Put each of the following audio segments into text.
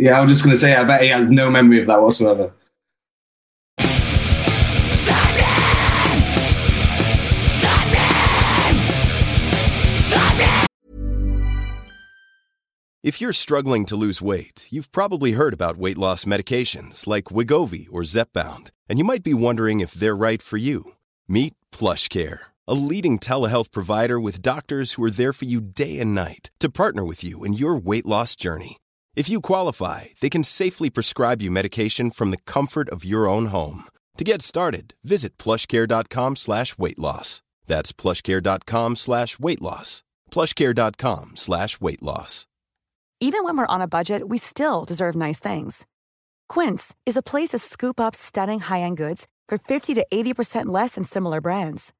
Yeah, I was just going to say, I bet he has no memory of that whatsoever. If you're struggling to lose weight, you've probably heard about weight loss medications like Wegovy or Zepbound, and you might be wondering if they're right for you. Meet PlushCare, a leading telehealth provider with doctors who are there for you day and night to partner with you in your weight loss journey. If you qualify, they can safely prescribe you medication from the comfort of your own home. To get started, visit plushcare.com slash weight loss. That's plushcare.com slash weight loss. Plushcare.com slash weight loss. Even when we're on a budget, we still deserve nice things. Quince is a place to scoop up stunning high end goods for 50 to 80% less than similar brands.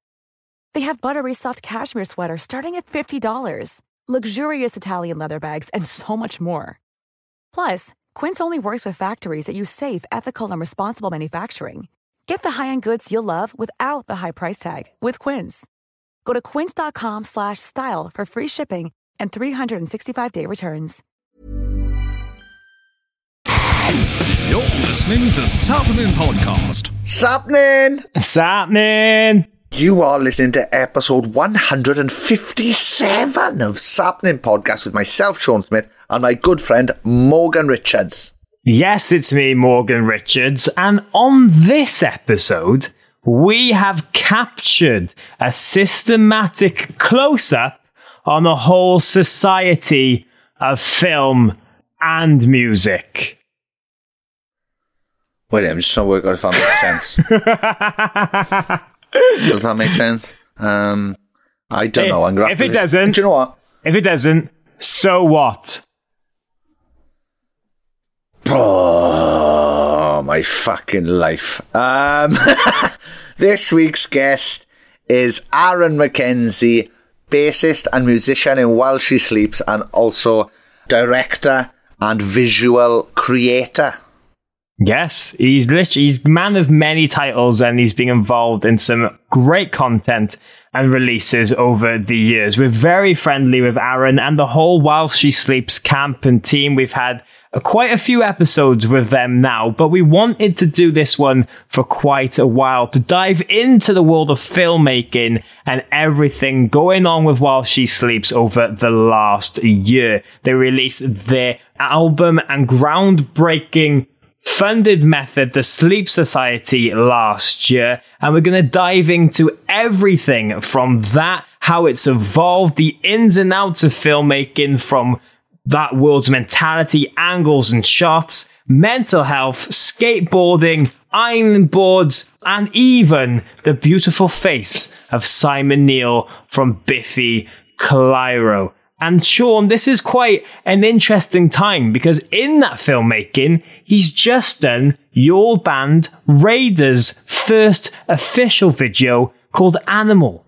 They have buttery soft cashmere sweaters starting at $50, luxurious Italian leather bags, and so much more. Plus, Quince only works with factories that use safe, ethical, and responsible manufacturing. Get the high-end goods you'll love without the high price tag with Quince. Go to quince.com/style for free shipping and 365-day returns. You're listening to Sapnin Podcast. Sapnin! What's happening? You are listening to episode 157 of Sapnin Podcast with myself, Sean Smith, and my good friend, Morgan Richards. Yes, it's me, Morgan Richards, and on this episode, we have captured a systematic close up on the whole society of film and music. Wait, I'm just trying to work out if that makes sense. Does that make sense? Um, I don't know. I'm gonna If it listen- doesn't- do you know what? If it doesn't, so what? Oh, my fucking life. Um, this week's guest is Aaran McKenzie, bassist and musician in While She Sleeps, and also director and visual creator. Yes, he's literally he's man of many titles and he's been involved in some great content and releases over the years. We're very friendly with Aaran and the whole While She Sleeps camp and team. We've had quite a few episodes with them now, but we wanted to do this one for quite a while to dive into the world of filmmaking and everything going on with While She Sleeps over the last year. They released their album and groundbreaking funded method, the Sleeps Society, last year. And we're going to dive into everything from that, how it's evolved, the ins and outs of filmmaking from that world's mentality, angles and shots, mental health, skateboarding, iron boards, and even the beautiful face of Simon Neil from Biffy Clyro. And Sean, this is quite an interesting time because in that filmmaking, he's just done your band Raiders' first official video called Animal.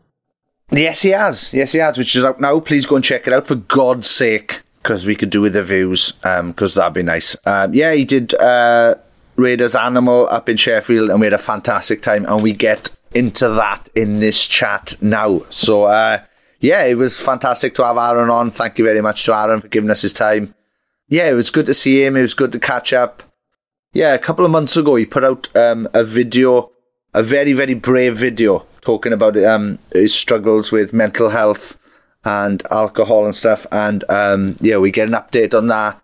Yes, he has. Yes, he has, which is out now. Please go and check it out for God's sake, because we could do with the views, because that'd be nice. Um, yeah, he did uh, Raiders Animal up in Sheffield, and we had a fantastic time, and we get into that in this chat now. So, uh, yeah, it was fantastic to have Aaran on. Thank you very much to Aaran for giving us his time. Yeah, it was good to see him. It was good to catch up. Yeah, a couple of months ago, he put out um, a video, a very, very brave video, talking about um, his struggles with mental health and alcohol and stuff. And um, yeah, we get an update on that.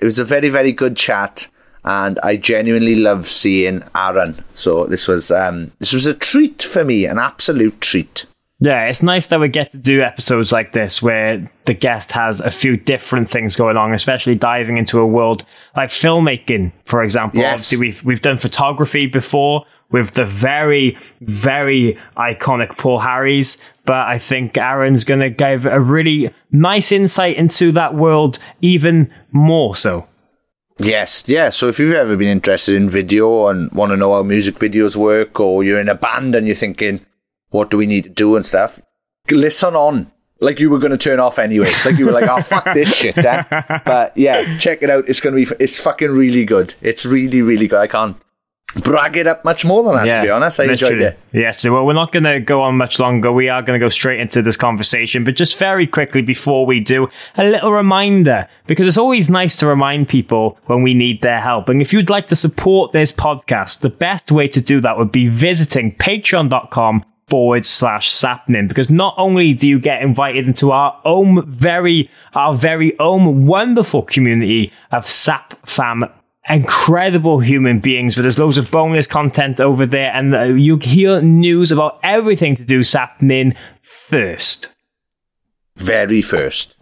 It was a very, very good chat, and I genuinely love seeing Aaran. So this was um, this was a treat for me, an absolute treat. Yeah, it's nice that we get to do episodes like this where the guest has a few different things going on, especially diving into a world like filmmaking, for example. Yes. Obviously, we've we've done photography before with the very very iconic Paul Harries. but I think Aaran's going to give a really nice insight into that world even more so. Yes, yeah. So if you've ever been interested in video and want to know how music videos work, or you're in a band and you're thinking, what do we need to do and stuff, listen on. Like you were going to turn off anyway. Like you were like, oh, fuck this shit, then. But yeah, check it out. It's going to be, it's fucking really good. It's really, really good. I can't, brag it up much more than that, to be honest. I enjoyed literally. it. Yes, well, we're not going to go on much longer. We are going to go straight into this conversation, but just very quickly before we do, a little reminder, because it's always nice to remind people when we need their help. And if you'd like to support this podcast, the best way to do that would be visiting patreon.com forward slash sapnin because not only do you get invited into our own very our very own wonderful community of sap fam incredible human beings but there's loads of bonus content over there and uh, you hear news about everything to do sapnin first Very first.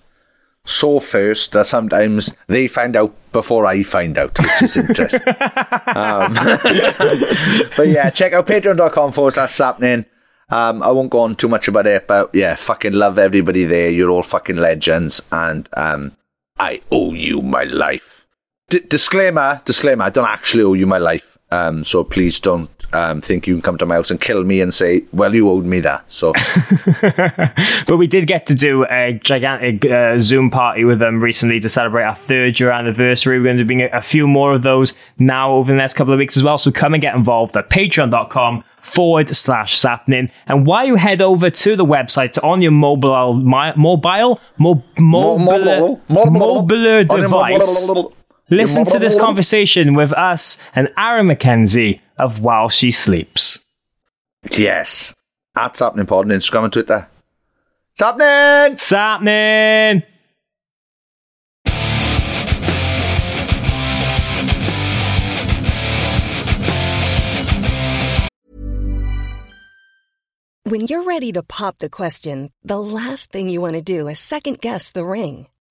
So first that sometimes they find out before I find out, which is interesting. um, but yeah, check out patreon.com forward slash sapnin. Um, I won't go on too much about it, but yeah, fucking love everybody there. You're all fucking legends, and um, I owe you my life. D- disclaimer, disclaimer, I don't actually owe you my life. Um, so please don't um, think you can come to my house and kill me and say, well, you owed me that. So but we did get to do a gigantic uh, Zoom party with them recently to celebrate our third year anniversary. We're going to be doing a, few more of those now over the next couple of weeks as well. So come and get involved at patreon.com forward slash sapnin. And while you head over to the website on your mobile, mi- mobile, mo- mobile, mobile, mobile, mobile device, listen to this conversation with us and Aaran McKenzie of While She Sleeps. yes, at Sapnin Pod on Instagram and Twitter. Sapnin! Sapnin! When you're ready to pop the question, the last thing you want to do is second guess the ring.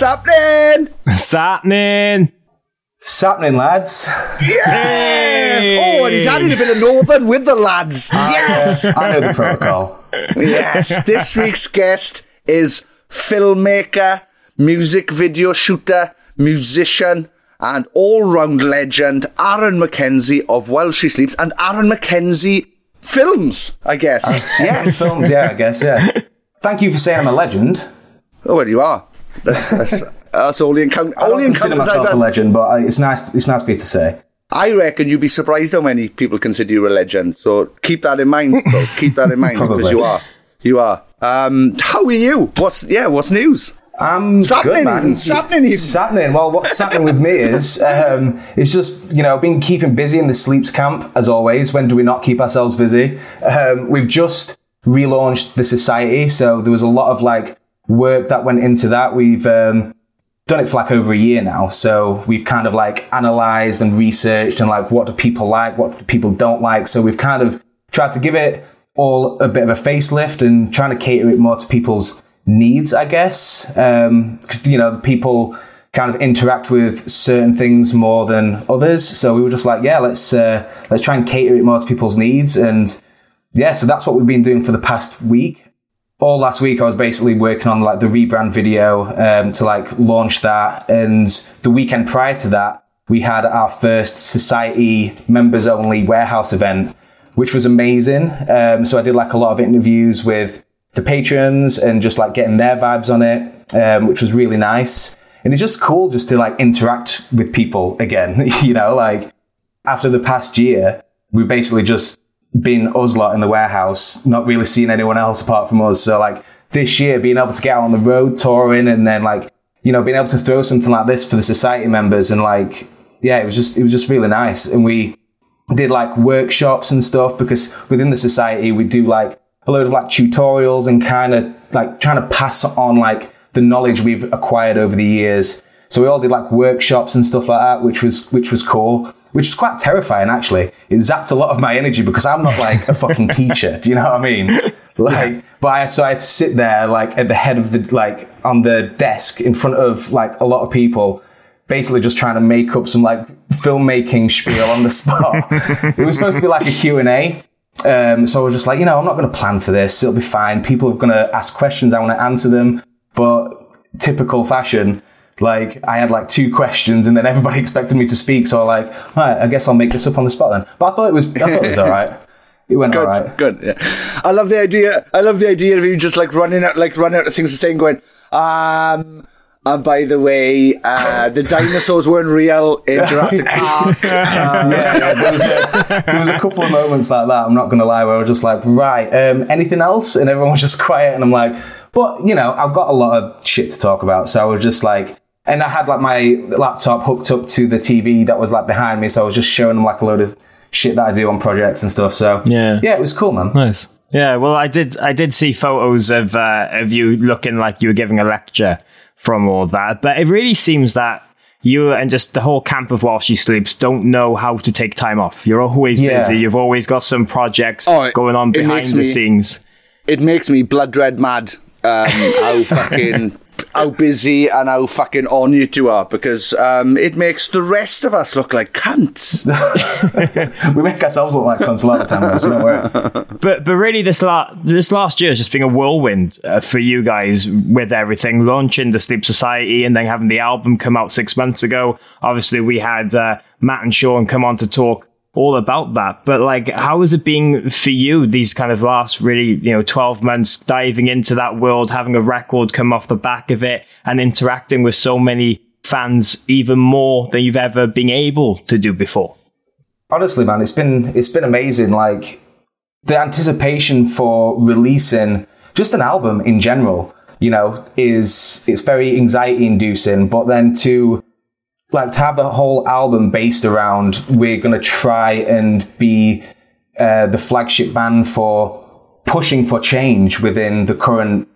Sapnin! Sapnin! Sapnin, lads. Yes! Oh, and he's added a bit of northern with the lads. Yes! I know the protocol. yes, this week's guest is filmmaker, music video shooter, musician, and all-round legend Aaran McKenzie of While She Sleeps and Aaran McKenzie Films, I guess. Uh, yes. Films, yeah, I guess, yeah. Thank you for saying I'm a legend. Oh, well, you are. That's, that's, that's only encounter. I don't consider encounters myself a legend, but I, it's nice. It's nice for you to say. I reckon you'd be surprised how many people consider you a legend. So keep that in mind, bro. keep that in mind because you are. You are. Um, how are you? What's yeah? What's news? I'm Sapnin good, man. even, sapnin even. Sapnin. Well, what's happening with me is um, it's just you know been keeping busy in the sleeps camp as always. When do we not keep ourselves busy? Um, we've just relaunched the society, so there was a lot of like work that went into that. We've um, done it for like over a year now, so we've kind of like analyzed and researched and like what do people like, what do people don't like. So we've kind of tried to give it all a bit of a facelift and trying to cater it more to people's needs, I guess. Because, you know, people kind of interact with certain things more than others. So we were just like, yeah, let's uh, let's try and cater it more to people's needs. And yeah, so that's what we've been doing for the past week. All last week, I was basically working on like the rebrand video um, to like launch that. And the weekend prior to that, we had our first society members only warehouse event, which was amazing. Um, so I did like a lot of interviews with the patrons and just like getting their vibes on it, um, which was really nice. And it's just cool just to like interact with people again, you know, like after the past year, we've basically just been us lot in the warehouse, not really seeing anyone else apart from us. So like this year, being able to get out on the road touring and then like, you know, being able to throw something like this for the society members and like, yeah, it was just, it was just really nice. And we did like workshops and stuff because within the society, we do like a load of like tutorials and kind of like trying to pass on like the knowledge we've acquired over the years. So we all did like workshops and stuff like that, which was, which was cool, which was quite terrifying actually. It zapped a lot of my energy because I'm not like a fucking teacher. Do you know what I mean? Like, but I had, so I had to sit there like at the head of the, like on the desk in front of like a lot of people, basically just trying to make up some like filmmaking spiel on the spot. it was supposed to be like a Q and A. Um, so I was just like, you know, I'm not going to plan for this. It'll be fine. People are going to ask questions. I want to answer them. But typical fashion, like I had like two questions and then everybody expected me to speak. So I like, all right, I guess I'll make this up on the spot then. But I thought it was, I thought it was all right. It went good, all right. good. Yeah. I love the idea. I love the idea of you just like running out, like running out of things to say and going, um, and by the way, uh, the dinosaurs weren't real in Jurassic Park. yeah, yeah, there, was a, there was a couple of moments like that. I'm not going to lie, where I was just like, right, um, anything else? And everyone was just quiet, and I'm like, but you know, I've got a lot of shit to talk about, so I was just like, and I had like my laptop hooked up to the TV that was like behind me, so I was just showing them like a load of shit that I do on projects and stuff. So Yeah. yeah, it was cool, man. Nice. Yeah, well, I did. I did see photos of uh, of you looking like you were giving a lecture from all that, but it really seems that you and just the whole camp of While She Sleeps don't know how to take time off. You're always Yeah. busy. You've always got some projects Oh, it- going on behind the me- scenes. It makes me blood red mad. Um, how fucking how busy and how fucking on you two are because um, it makes the rest of us look like cunts. We make ourselves look like cunts a lot of the time, so don't worry. But but really, this la- this last year has just been a whirlwind uh, for you guys with everything launching the Sleeps Society and then having the album come out six months ago. Obviously, we had uh, Matt and Sean come on to talk all about that. But like, how has it been for you these kind of last really you know twelve months diving into that world, having a record come off the back of it, and interacting with so many fans even more than you've ever been able to do before? honestly, man, it's been it's been amazing. Like the anticipation for releasing just an album in general, you know, is it's very anxiety inducing. But then to like to have the whole album based around we're gonna try and be uh, the flagship band for pushing for change within the current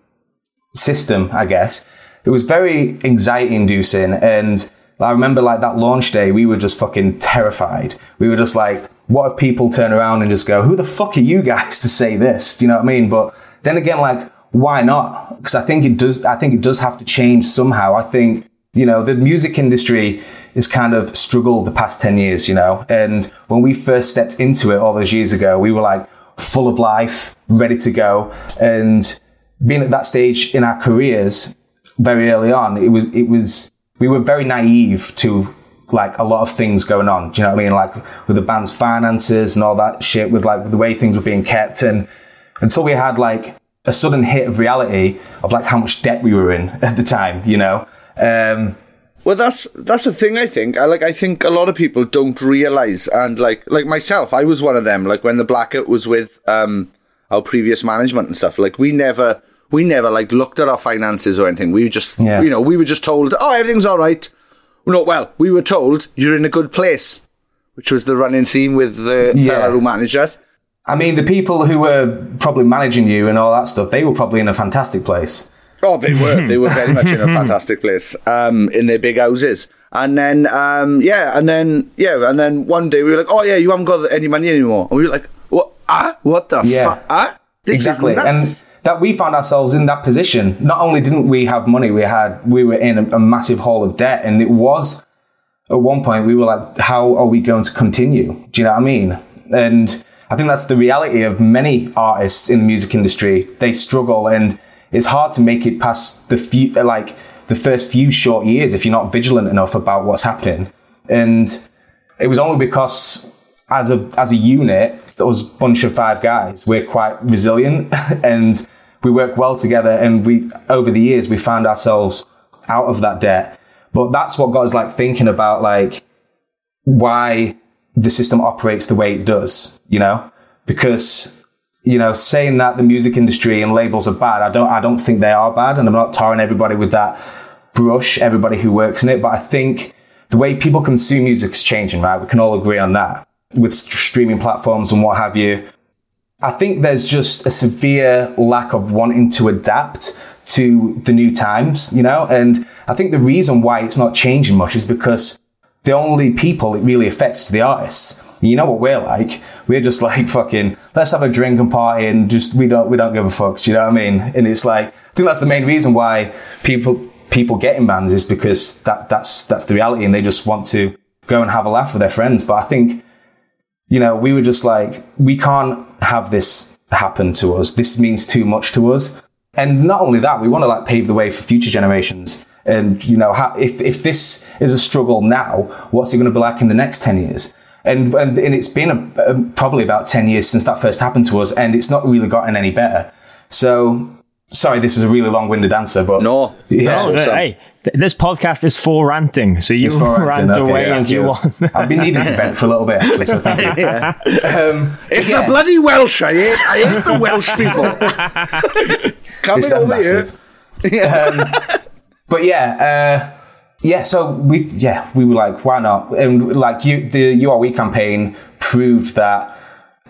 system, I guess. It was very anxiety inducing. And I remember like that launch day, we were just fucking terrified. We were just like, what if people turn around and just go, who the fuck are you guys to say this? Do you know what I mean? But then again, like, why not? Because I think it does, I think it does have to change somehow. I think, you know, the music industry has kind of struggled the past 10 years, you know, and when we first stepped into it all those years ago, we were like full of life, ready to go. And being at that stage in our careers very early on, it was, it was, we were very naive to like a lot of things going on. Do you know what I mean? Like with the band's finances and all that shit, with like the way things were being kept. And until we had like a sudden hit of reality of like how much debt we were in at the time, you know? Um, Well, that's that's the thing. I think. I like. I think a lot of people don't realize, and like like myself, I was one of them. Like when the blackout was with um our previous management and stuff. Like we never we never like looked at our finances or anything. We just Yeah. you know we were just told, oh everything's all right. No, well we were told you're in a good place, which was the running theme with the Yeah. fella who managed us. I mean, the people who were probably managing you and all that stuff, they were probably in a fantastic place. Oh, they were. They were very much in a fantastic place, um, in their big houses. And then, um, yeah, and then, yeah, and then one day we were like, oh, yeah, you haven't got any money anymore. And we were like, what? Ah? What the Yeah. fuck? Ah? This exactly. And that we found ourselves in that position. Not only didn't we have money, we had we were in a, a massive hole of debt, and it was at one point we were like, how are we going to continue? Do you know what I mean? And I think that's the reality of many artists in the music industry. They struggle, and it's hard to make it past the few like the first few short years if you're not vigilant enough about what's happening. And it was only because as a as a unit, those bunch of five guys, we're quite resilient and we work well together. And we over the years we found ourselves out of that debt. But that's what got us like thinking about like why the system operates the way it does, you know? Because you know, saying that the music industry and labels are bad, I don't, I don't think they are bad. And I'm not tarring everybody with that brush, everybody who works in it. But I think the way people consume music is changing, right? We can all agree on that with streaming platforms and what have you. I think there's just a severe lack of wanting to adapt to the new times, you know? And I think the reason why it's not changing much is because the only people it really affects is the artists. You know what we're like? We're just like fucking, let's have a drink and party and just, we don't, we don't give a fuck. Do you know what I mean? And it's like, I think that's the main reason why people, people get in bands is because that, that's, that's the reality and they just want to go and have a laugh with their friends. But I think, you know, we were just like, we can't have this happen to us. This means too much to us. And not only that, we want to like pave the way for future generations. And, you know, how, if, if this is a struggle now, what's it going to be like in the next 10 years? And, and, and it's been a, a, probably about 10 years since that first happened to us, and it's not really gotten any better. So, sorry, this is a really long winded answer, but. No. Yeah. No, no, hey, this podcast is for ranting, so you for rant ranting, okay, away yeah, as you yeah. want. I've been needing to vent for a little bit, actually, so thank you. Um, It's yeah. the bloody Welsh. I hate, I hate the Welsh people. Coming It's them over here. bastards. um, but yeah, uh, yeah. So we, yeah, we were like, why not? And like you, the We campaign proved that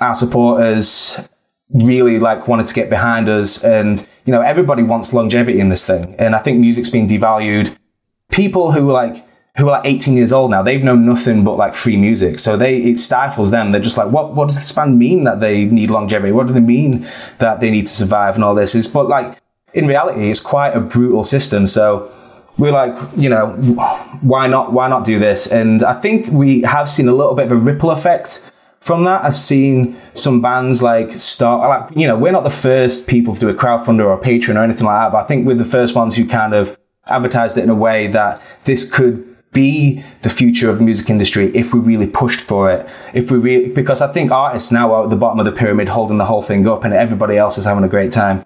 our supporters really like wanted to get behind us, and you know, everybody wants longevity in this thing, and I think music's been devalued. People who like who are like 18 years old now, they've known nothing but like free music. So they, it stifles them. They're just like, what, what does this band mean that they need longevity? What do they mean that they need to survive and all this is, but like, in reality, it's quite a brutal system. So we're like, you know, why not, why not do this? And I think we have seen a little bit of a ripple effect from that. I've seen some bands like start, like, you know, we're not the first people to do a crowdfunder or a patron or anything like that, but I think we're the first ones who kind of advertised it in a way that this could be the future of the music industry if we really pushed for it. If we really, because I think artists now are at the bottom of the pyramid holding the whole thing up and everybody else is having a great time.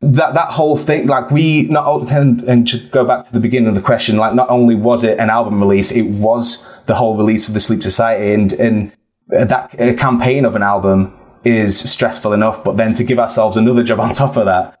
That, that whole thing, like we not, and, and to go back to the beginning of the question, like not only was it an album release, it was the whole release of the Sleeps Society and, and that campaign of an album is stressful enough, but then to give ourselves another job on top of that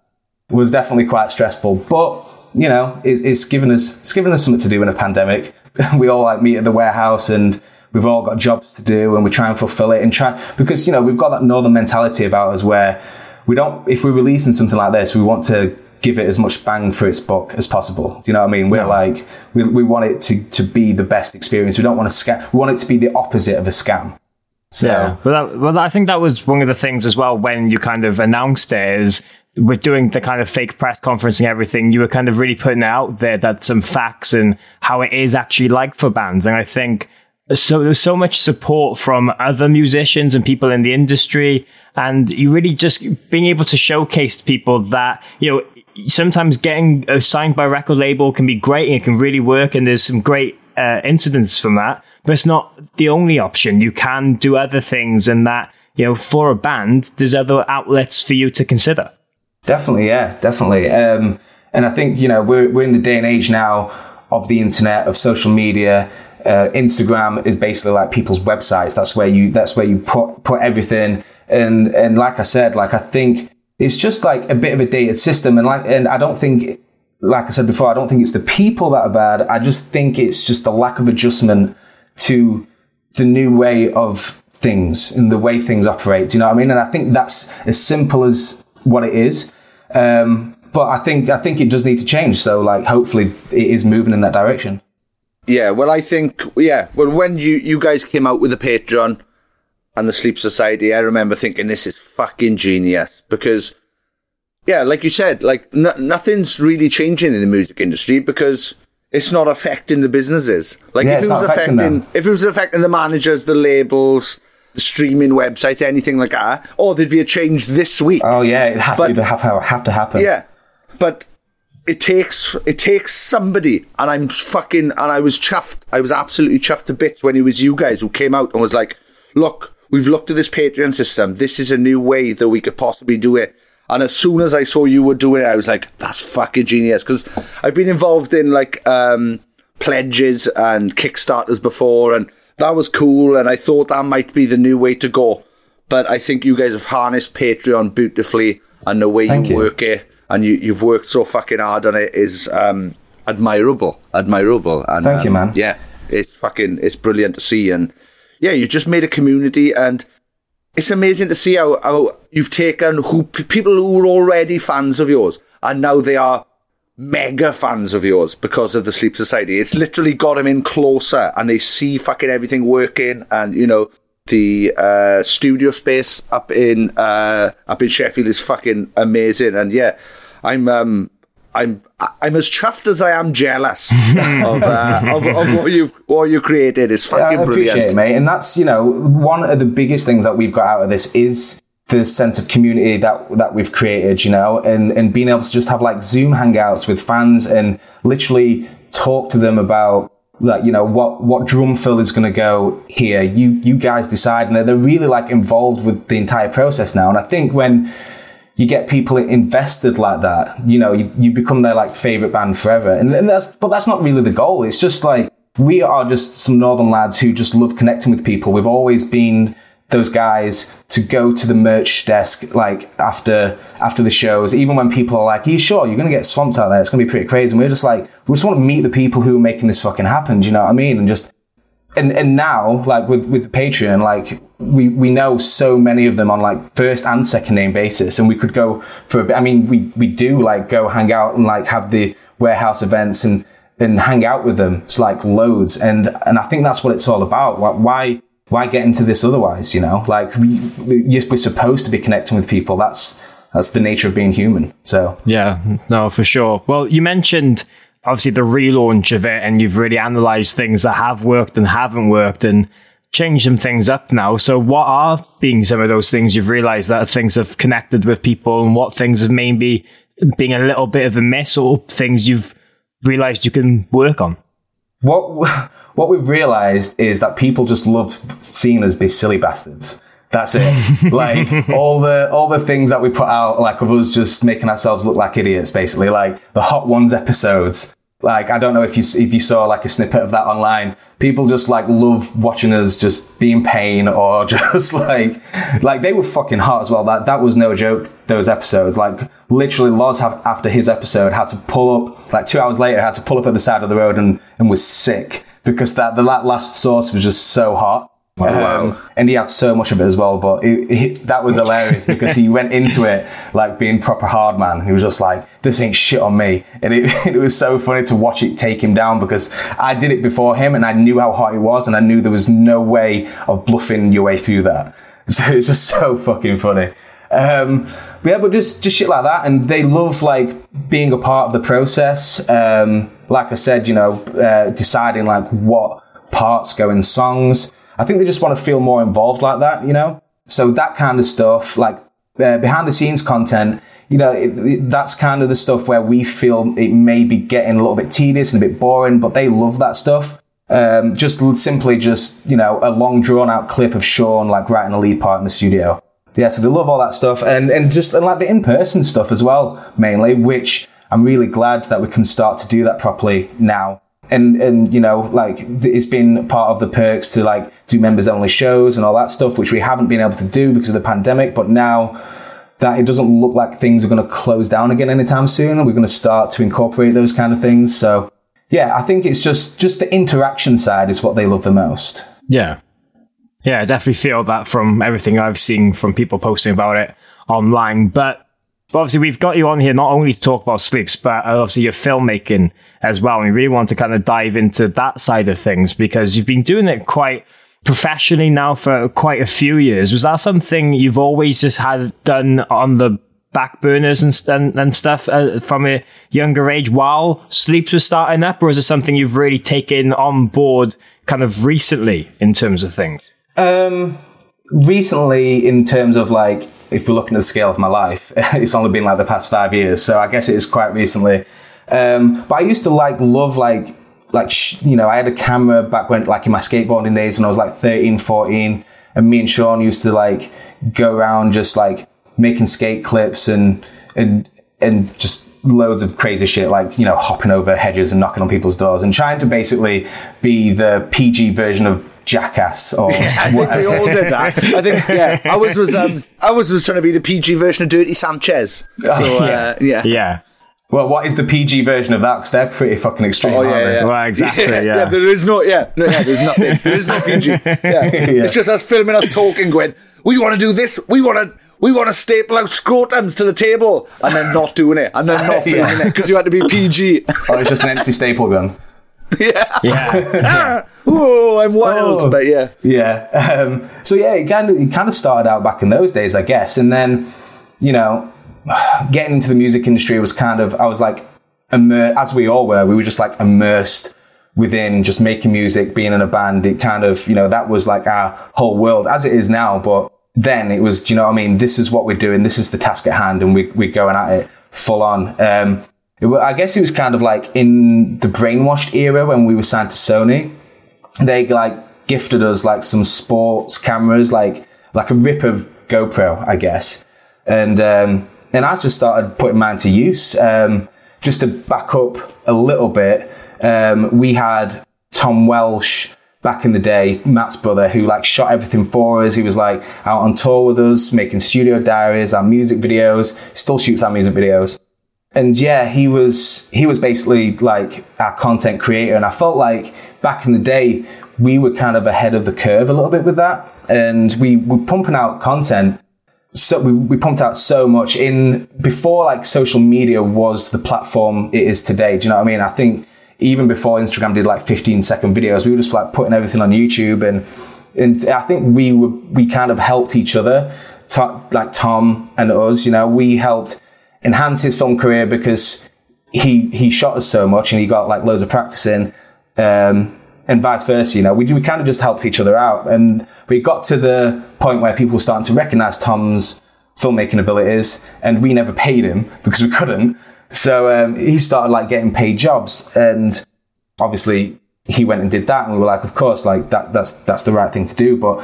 was definitely quite stressful. But you know, it, it's given us it's given us something to do in a pandemic. we all like meet at the warehouse and we've all got jobs to do and we try and fulfill it and try because you know we've got that northern mentality about us where we don't if we're releasing something like this we want to give it as much bang for its buck as possible. Do you know what i mean? We're like we, we want it to to be the best experience. We don't want to scam we want it to be the opposite of a scam. So Yeah, but that, well, I think that was one of the things as well when you kind of announced it is we're doing the kind of fake press conference and everything, you were kind of really putting out there that some facts and how it is actually like for bands. And I think so there's so much support from other musicians and people in the industry, and you really just being able to showcase to people that you know sometimes getting signed by a record label can be great and it can really work, and there's some great uh, incidents from that. But it's not the only option. You can do other things, and that you know for a band, there's other outlets for you to consider. Definitely, yeah, definitely. Um, and I think you know we're we're in the day and age now of the internet of social media. Uh, Instagram is basically like people's websites. That's where you that's where you put put everything. And and like I said, like I think it's just like a bit of a dated system. And like and I don't think, like I said before, I don't think it's the people that are bad. I just think it's just the lack of adjustment to the new way of things and the way things operate. You know what I mean? And I think that's as simple as what it is. Um, but I think I think it does need to change. So like, hopefully, it is moving in that direction. Yeah, well, I think, yeah, well, when you, you guys came out with the Patreon and the Sleeps Society, I remember thinking this is fucking genius because yeah, like you said, like n- nothing's really changing in the music industry because it's not affecting the businesses. Like Yeah, if it was affecting affecting, if it was affecting the managers, the labels, the streaming websites, anything like that, or there'd be a change this week. Oh yeah, it has But- to have, have to happen. Yeah, but it takes it takes somebody, and I'm fucking, and I was chuffed. I was absolutely chuffed to bits when it was you guys who came out and was like, "Look, we've looked at this Patreon system. This is a new way that we could possibly do it." And as soon as I saw you were doing it, I was like, "That's fucking genius!" Because I've been involved in like um, pledges and kickstarters before, and that was cool. And I thought that might be the new way to go. But I think you guys have harnessed Patreon beautifully, and the way you you. work it, and you, you've worked so fucking hard on it is um, admirable, admirable. And, Thank you, um, man. Yeah, it's fucking, it's brilliant to see, and yeah, you just made a community, and it's amazing to see how, how you've taken who people who were already fans of yours, and now they are mega fans of yours because of the Sleeps Society. It's literally got them in closer, and they see fucking everything working, and you know. The uh, studio space up in uh, up in Sheffield is fucking amazing, and yeah, I'm um, I'm I'm as chuffed as I am jealous of, uh, of of what you what you created. It's I fucking appreciate brilliant. it, mate. And that's you know one of the biggest things that we've got out of this is the sense of community that that we've created. You know, and and being able to just have like Zoom hangouts with fans and literally talk to them about like you know what what drum fill is going to go here. You you guys decide, and they're, they're really like involved with the entire process now. And I think when you get people invested like that, you know, you, you become their like favorite band forever. And, and that's, but that's not really the goal. It's just like, we are just some Northern lads who just love connecting with people. We've always been those guys to go to the merch desk, like after, after the shows, even when people are like, are you sure you're going to get swamped out there? It's going to be pretty crazy. And we're just like, we just want to meet the people who are making this fucking happen. Do you know what I mean? And just, and and now like with with Patreon, like we we know so many of them on like first and second name basis, and we could go for a bit. I mean, we we do like go hang out and like have the warehouse events and and hang out with them. It's like loads, and and I think that's what it's all about. Why why get into this otherwise? You know, like we, we, we're supposed to be connecting with people. That's that's the nature of being human. So Yeah, no, for sure. Well, you mentioned obviously the relaunch of it, and you've really analysed things that have worked and haven't worked, and changed some things up now. So, what are being some of those things you've realised that things have connected with people, and what things have maybe being a little bit of a mess or things you've realised you can work on? what what we've realized is that people just love seeing us be silly bastards. That's it. like all the all the things that we put out, like of us just making ourselves look like idiots, basically. Like the Hot Ones episodes. Like I don't know if you if you saw like a snippet of that online. People just like love watching us just be in pain or just like like they were fucking hot as well. That that was no joke. Those episodes, like literally, Loz have after his episode had to pull up like two hours later had to pull up at the side of the road and and was sick because that the la- last sauce was just so hot. Um, and he had so much of it as well, but it, it, that was hilarious because he went into it like being proper hard man. He was just like, "This ain't shit on me," and it, it was so funny to watch it take him down because I did it before him and I knew how hot he was, and I knew there was no way of bluffing your way through that. So it's just so fucking funny. Um, but yeah, but just just shit like that, and they love like being a part of the process. Um, like I said, you know, uh, deciding like what parts go in songs. I think they just want to feel more involved like that, you know. So that kind of stuff, like uh, behind the scenes content, you know, it, it- that's kind of the stuff where we feel it may be getting a little bit tedious and a bit boring, but they love that stuff. Um, just simply just, you know, a long drawn out clip of Sean like writing a lead part in the studio. Yeah, so they love all that stuff and, and just and like the in person stuff as well, mainly, which I'm really glad that we can start to do that properly now. And, and, you know, like it's been part of the perks to like do members only shows and all that stuff, which we haven't been able to do because of the pandemic. But now that it doesn't look like things are going to close down again anytime soon, we're going to start to incorporate those kind of things. So yeah, I think it's just, just the interaction side is what they love the most. Yeah. Yeah, I definitely feel that from everything I've seen from people posting about it online. But obviously, we've got you on here not only to talk about sleeps, but obviously your filmmaking as well. And we really want to kind of dive into that side of things because you've been doing it quite professionally now for quite a few years. Was that something you've always just had done on the back burners and and, and stuff uh, from a younger age while Sleeps was starting up, or is it something you've really taken on board kind of recently in terms of things? Um, recently, in terms of like, if we're looking at the scale of my life, it's only been like the past five years. So I guess it is quite recently. Um, but I used to like love like like sh- you know I had a camera back when like in my skateboarding days when I was like 13, 14, and me and Sean used to like go around just like making skate clips and and and just loads of crazy shit like you know hopping over hedges and knocking on people's doors and trying to basically be the PG version of Jackass or I think we all did that. I think yeah. I was was um I was was trying to be the PG version of Dirty Sanchez. So uh, yeah. Yeah. well what is the PG version of that because they're pretty fucking extreme Oh, aren't yeah, they? yeah. Well, exactly. Yeah. There is no yeah. No, yeah. There's nothing. There is no PG. Yeah. It's just us filming us talking, going, we want to do this. We want to. We want to staple out scrotums to the table and then not doing it and then not filming it because you had to be PG. or it's just an empty staple gun yeah. Yeah. Oh, I'm wild. Oh. But yeah. Yeah. Um, so yeah, it kind of it kind of started out back in those days, I guess, and then you know, getting into the music industry was kind of I was like, immer- as we all were, we were just like immersed within just making music, being in a band. It kind of you know that was like our whole world as it is now, but then it was, do you know what I mean? This is what we're doing. This is the task at hand, and we we're going at it full on. Um, it, I guess it was kind of like in the brainwashed era when we were signed to Sony they like gifted us like some sports cameras, like like a rip of GoPro, I guess. And um, and I just started putting mine to use. Um, just to back up a little bit, um, we had Tom Welsh back in the day, Matt's brother, who like shot everything for us. He was like out on tour with us, making studio diaries, our music videos. Still shoots our music videos and yeah, he was he was basically like our content creator, and I felt like back in the day we were kind of ahead of the curve a little bit with that, and we were pumping out content. So we, we pumped out so much in before like social media was the platform it is today. Do you know what I mean? I think even before Instagram did like 15 second videos, we were just like putting everything on YouTube, and and I think we were we kind of helped each other, to, like Tom and us. You know, we helped enhance his film career because he he shot us so much and he got like loads of practice in, um, and vice versa. You know, we we kind of just helped each other out, and we got to the point where people were starting to recognize Tom's filmmaking abilities, and we never paid him because we couldn't. So um, he started like getting paid jobs, and obviously he went and did that, and we were like, of course, like that that's that's the right thing to do, but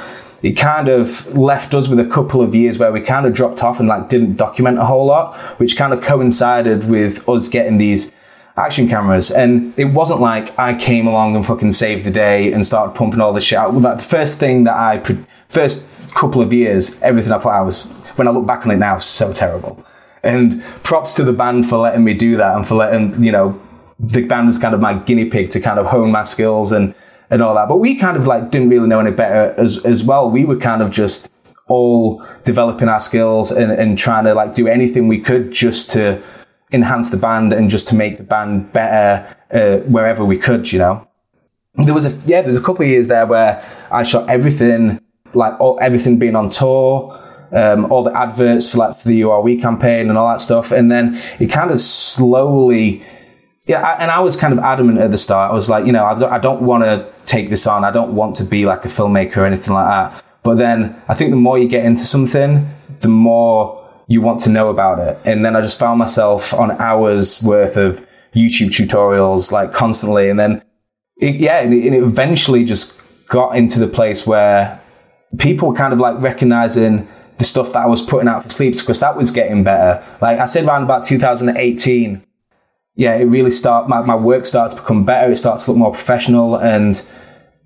it kind of left us with a couple of years where we kind of dropped off and like didn't document a whole lot, which kind of coincided with us getting these action cameras. And it wasn't like I came along and fucking saved the day and started pumping all the shit out. Like the first thing that I, pro- first couple of years, everything I put out was, when I look back on it now, so terrible. And props to the band for letting me do that and for letting, you know, the band was kind of my guinea pig to kind of hone my skills and, and all that. But we kind of like didn't really know any better as, as well. We were kind of just all developing our skills and, and trying to like do anything we could just to enhance the band and just to make the band better uh, wherever we could, you know. There was a yeah, there's a couple of years there where I shot everything, like all, everything being on tour, um, all the adverts for like for the URW campaign and all that stuff, and then it kind of slowly yeah, I, and I was kind of adamant at the start. I was like, you know, I don't, I don't want to take this on. I don't want to be like a filmmaker or anything like that. But then I think the more you get into something, the more you want to know about it. And then I just found myself on hours worth of YouTube tutorials, like constantly. And then, it, yeah, and it, and it eventually just got into the place where people were kind of like recognizing the stuff that I was putting out for sleeps because that was getting better. Like I said around about 2018, yeah, it really start my, my work started to become better. It started to look more professional, and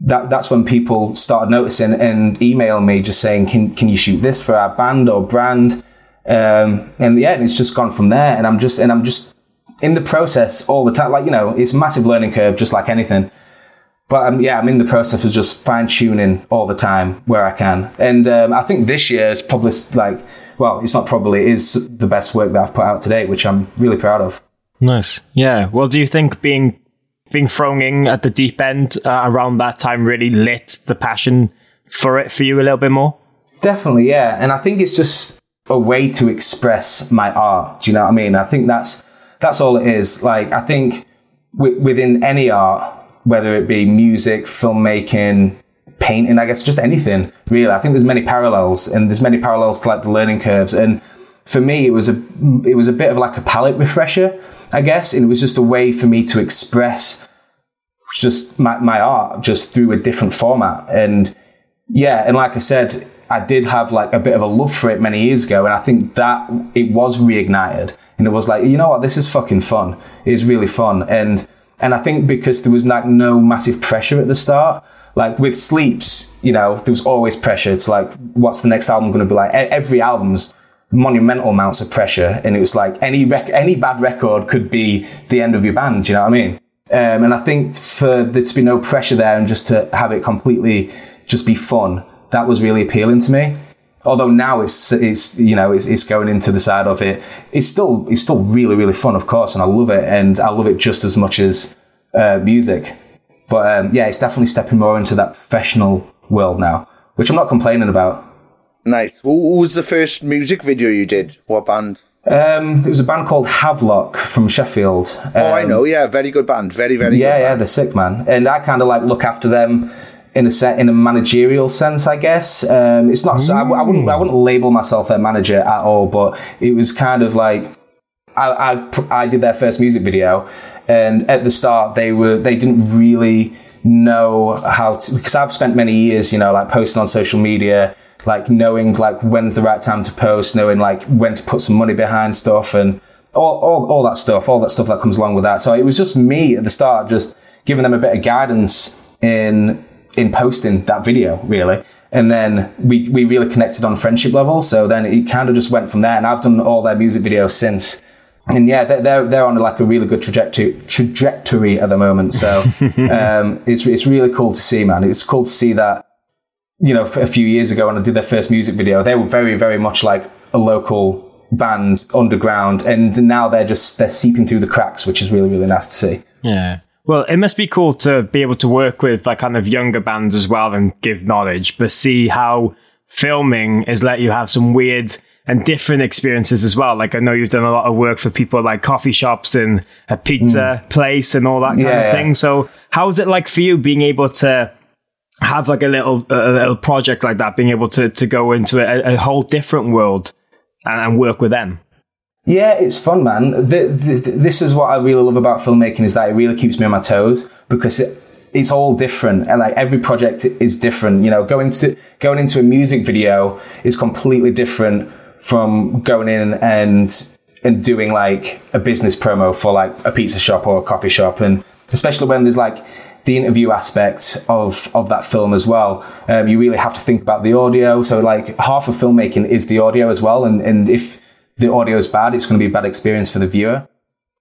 that that's when people started noticing and emailing me just saying, "Can can you shoot this for our band or brand?" Um, and yeah, and it's just gone from there. And I'm just and I'm just in the process all the time. Like you know, it's massive learning curve, just like anything. But um, yeah, I'm in the process of just fine tuning all the time where I can. And um, I think this year is probably like, well, it's not probably, it is the best work that I've put out today, which I'm really proud of. Nice. Yeah. Well, do you think being being thrown in at the deep end uh, around that time really lit the passion for it for you a little bit more? Definitely, yeah. And I think it's just a way to express my art. Do you know what I mean? I think that's that's all it is. Like I think w- within any art, whether it be music, filmmaking, painting, I guess just anything really. I think there's many parallels, and there's many parallels to like the learning curves. And for me, it was a it was a bit of like a palette refresher, I guess, and it was just a way for me to express just my, my art just through a different format. And yeah, and like I said, I did have like a bit of a love for it many years ago, and I think that it was reignited, and it was like, you know what, this is fucking fun. It's really fun, and and I think because there was like no massive pressure at the start, like with Sleeps, you know, there was always pressure. It's like, what's the next album going to be like? Every album's monumental amounts of pressure, and it was like any rec- any bad record could be the end of your band. You know what I mean? Um, and I think for there to be no pressure there and just to have it completely just be fun, that was really appealing to me. Although now it's it's you know it's, it's going into the side of it. It's still it's still really really fun, of course, and I love it, and I love it just as much as uh, music. But um, yeah, it's definitely stepping more into that professional world now, which I'm not complaining about. Nice. Who who was the first music video you did? What band? Um, there was a band called Havelock from Sheffield. Um, oh, I know. Yeah, very good band. Very, very yeah, good. yeah, band. they're sick, man. And I kind of like look after them in a set in a managerial sense, I guess. Um, it's not so I, I wouldn't I wouldn't label myself their manager at all, but it was kind of like I, I I did their first music video, and at the start they were they didn't really know how to because I've spent many years, you know, like posting on social media like knowing like when's the right time to post, knowing like when to put some money behind stuff and all, all, all that stuff, all that stuff that comes along with that. So it was just me at the start, just giving them a bit of guidance in, in posting that video really. And then we, we really connected on friendship level. So then it kind of just went from there and I've done all their music videos since. And yeah, they're, they're, they're on like a really good trajectory, trajectory at the moment. So, um, it's, it's really cool to see, man. It's cool to see that you know, a few years ago when I did their first music video, they were very, very much like a local band underground. And now they're just, they're seeping through the cracks, which is really, really nice to see. Yeah. Well, it must be cool to be able to work with like kind of younger bands as well and give knowledge, but see how filming is let you have some weird and different experiences as well. Like I know you've done a lot of work for people like coffee shops and a pizza mm. place and all that kind Yeah, of thing. yeah. So how is it like for you being able to have like a little a little project like that, being able to to go into a, a whole different world and, and work with them? Yeah, it's fun, man. Th th this is what I really love about filmmaking is that it really keeps me on my toes because it, it's all different and like every project is different. You know, going to going into a music video is completely different from going in and and doing like a business promo for like a pizza shop or a coffee shop, and especially when there's like the interview aspect of of that film as well. Um, you really have to think about the audio. So like half of filmmaking is the audio as well, and and if the audio is bad, it's going to be a bad experience for the viewer.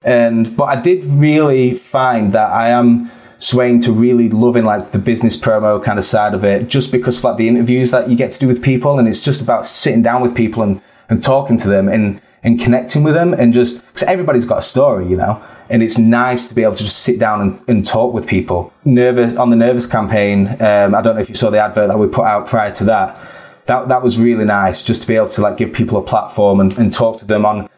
And but I did really find that I am swaying to really loving like the business promo kind of side of it, just because of, like the interviews that you get to do with people, and it's just about sitting down with people and and talking to them and and connecting with them, and just because everybody's got a story, you know. And it's nice to be able to just sit down and, and talk with people. Nervous on the Nervous campaign. Um, I don't know if you saw the advert that we put out prior to that. That that was really nice, just to be able to like give people a platform and, and talk to them on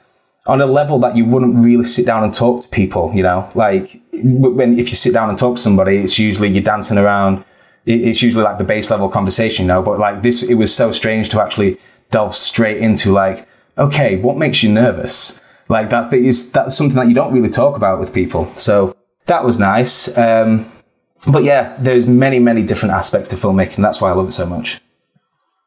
on a level that you wouldn't really sit down and talk to people, you know, like when, if you sit down and talk to somebody, it's usually you're dancing around. It's usually like the base level conversation, you know, but like this, it was so strange to actually delve straight into like, okay, what makes you nervous? Like that is, that's something that you don't really talk about with people. So that was nice. Um, but yeah, there's many, many different aspects to filmmaking. That's why I love it so much.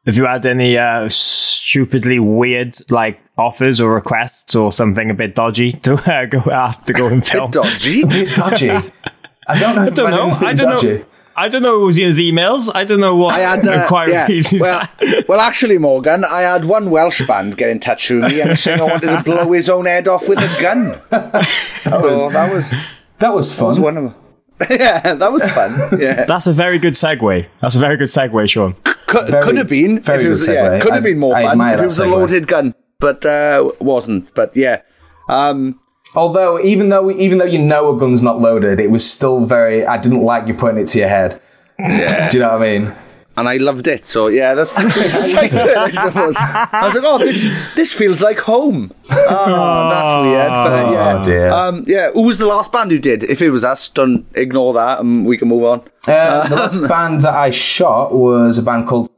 Have you had any uh, stupidly weird like offers or requests or something a bit dodgy to uh, go ask to go and film? Dodgy. A bit dodgy. I don't know. I don't know. I don't know. I don't know. It was in his emails. I don't know what I had uh, inquiries. yeah. he's well, well, actually, Morgan, I had one Welsh band get in touch with me and saying I wanted to blow his own head off with a gun. oh, that was That was fun. that fun. was one of them. yeah, that was fun. Yeah, That's a very good segue. That's a very good segue, Sean. could, Very- could have been. very if it was, good yeah, segue. could have been more I fun admire if it that was a loaded gun, but uh, wasn't. But yeah, um, Although, even though even though you know a gun's not loaded, it was still very. I didn't like you putting it to your head. Yeah. Do you know what I mean? and I loved it. So yeah, that's the truth side I suppose. I was like, oh, this this feels like home. Oh, that's weird. But yeah, Oh, dear. Um, yeah. Who was the last band who did? If it was us, don't ignore that, and we can move on. Uh, the last band that I shot was a band called.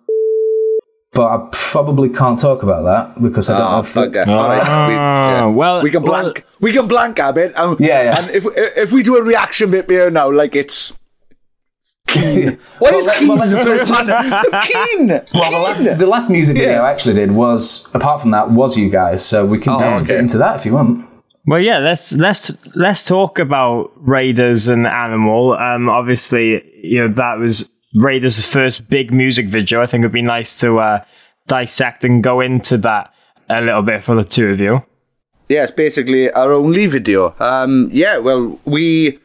But I probably can't talk about that because I don't know Oh, if bugger. All right. We, yeah. well- we can well- blank. we can blank a bit. And, Yeah, yeah. And if if we do a reaction bit here now, like it's. Why Well, is let- Keen well, let's the first just- one? Keen. Well, the last, the last music video Yeah. I actually did was, apart from that, was you guys. So we can Oh, okay. get into that if you want. Well, yeah, let's let's let's talk about Raiders and Animal. Um, obviously, you know that was Raiders' first big music video. I think it'd be nice to uh, dissect and go into that a little bit for the two of you. Yeah, it's basically our only video. Um, yeah, well, we,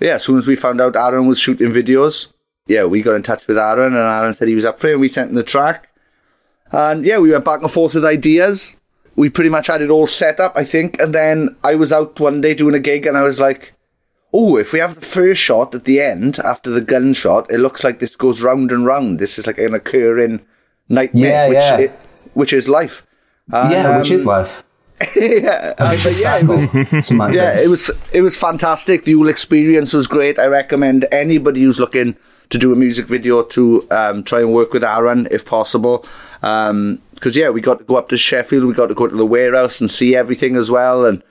yeah, as soon as we found out Aaran was shooting videos, yeah, we got in touch with Aaran, and Aaran said he was up for it, and we sent him the track. And yeah, we went back and forth with ideas. We pretty much had it all set up, I think. And then I was out one day doing a gig, and I was like, oh, if we have the first shot at the end, after the gunshot, it looks like this goes round and round. This is like an occurring nightmare, Yeah, which, yeah. It, which is life. And, yeah, which um, is life. yeah, uh, yeah, it was, cycle, some might yeah, it was it was fantastic. The whole experience was great. I recommend anybody who's looking to do a music video to um, try and work with Aaran if possible. Because yeah, we got to go up to Sheffield, we got to go to the warehouse and see everything as well. And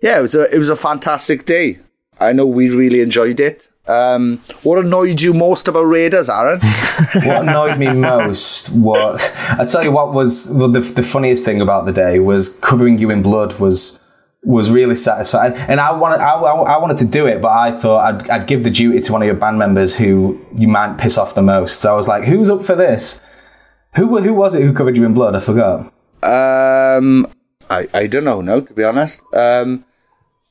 yeah, it was a it was a fantastic day. I know we really enjoyed it. Um, what annoyed you most about Raiders, Aaran? what annoyed me most was I tell you what was well, the the funniest thing about the day was covering you in blood was was really satisfying and I wanted I, I, I wanted to do it but I thought I'd, I'd give the duty to one of your band members who you might piss off the most so I was like who's up for this who who was it who covered you in blood I forgot Um, I, I don't know, no, to be honest. Um,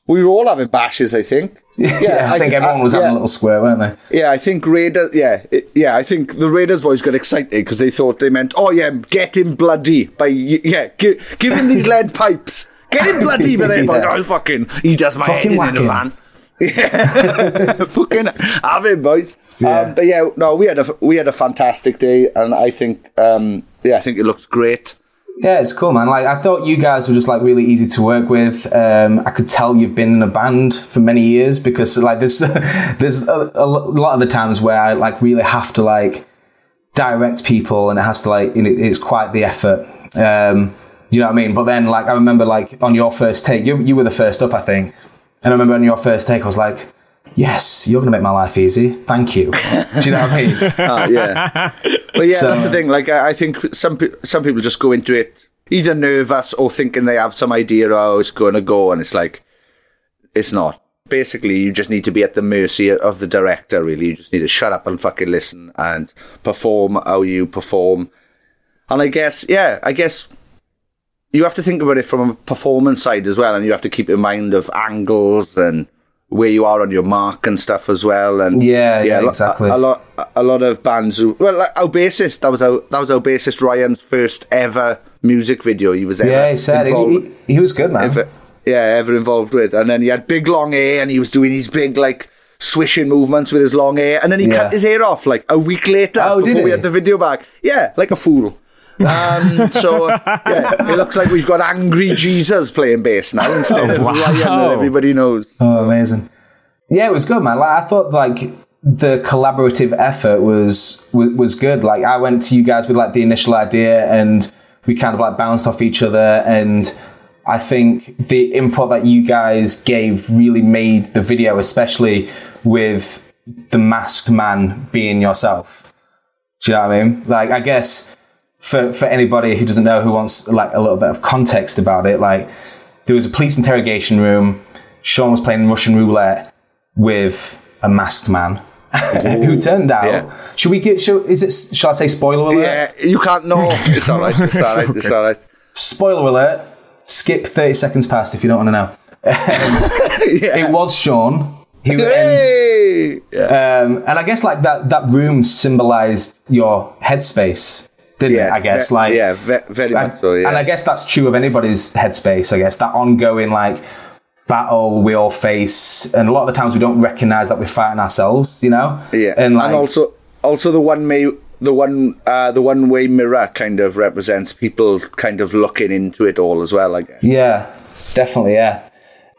we were all having bashes, I think. yeah, I, think th- everyone was yeah. having a little square weren't they Yeah, I think Raiders. Yeah, it, yeah, I think the Raiders boys got excited because they thought they meant, oh yeah, get him bloody by yeah, give, give him these lead pipes, get him bloody. But they boys, Yeah. oh fucking, he does my Fucking head in whack in a him. van. Yeah, fucking have him, boys. Um, but yeah, no, we had a we had a fantastic day, and I think, um, yeah, I think it looked great. Yeah, it's cool, man. Like I thought you guys were just like really easy to work with. Um, I could tell you've been in a band for many years because like there's there's a, a lot of the times where I like really have to like direct people and it has to like you know, it's quite the effort. Um, you know what I mean? But then like I remember like on your first take, you you were the first up, I think, and I remember on your first take, I was like. Yes, you're going to make my life easy. Thank you. Do you know what I mean? Uh, yeah. Well, yeah, So- that's the thing. Like, I, I think some pe- some people just go into it either nervous or thinking they have some idea how it's going to go, and it's like it's not. Basically, you just need to be at the mercy of the director. Really, you just need to shut up and fucking listen and perform how you perform. And I guess, yeah, I guess you have to think about it from a performance side as well, and you have to keep in mind of angles and where you are on your mark and stuff as well. And Yeah, yeah, a exactly. A, a lot, a lot of bands. Who, well, like our bassist, that was our that was our bassist Ryan's first ever music video. He was ever Yeah, he said involved, he, he, was good, man. ever, yeah, ever involved with. And then he had big long hair, and he was doing these big like swishing movements with his long hair, and then he Yeah. cut his hair off like a week later Oh, before did we had the video back. Yeah, like a fool. Um, so yeah, it looks like we've got angry Jesus playing bass now instead of wow. Ryan that everybody knows. Oh, amazing. Yeah, it was good, man. Like I thought, like the collaborative effort was, was was good. Like I went to you guys with like the initial idea, and we kind of like bounced off each other. And I think the input that you guys gave really made the video, especially with the masked man being yourself. Do you know what I mean? Like I guess for for anybody who doesn't know who wants like a little bit of context about it, like there was a police interrogation room. Sean was playing Russian roulette with a masked man who turned out. Yeah. Should we get? Should, is it? Shall I say spoiler alert? Yeah, you can't know. It's all right. It's all right. It's all right. Spoiler alert. Skip thirty seconds past if you don't want to know. It was Sean. He and, Hey! Yeah. um, and I guess like that that room symbolized your headspace, didn't it? Yeah, I guess ve- like yeah, ve- very and, much so. Yeah. and I guess that's true of anybody's headspace. I guess that ongoing like battle we all face, and a lot of the times we don't recognize that we're fighting ourselves. You know? Yeah, and like also also the one way the one uh, the one way mirror kind of represents people kind of looking into it all as well. I guess. Yeah, definitely. Yeah,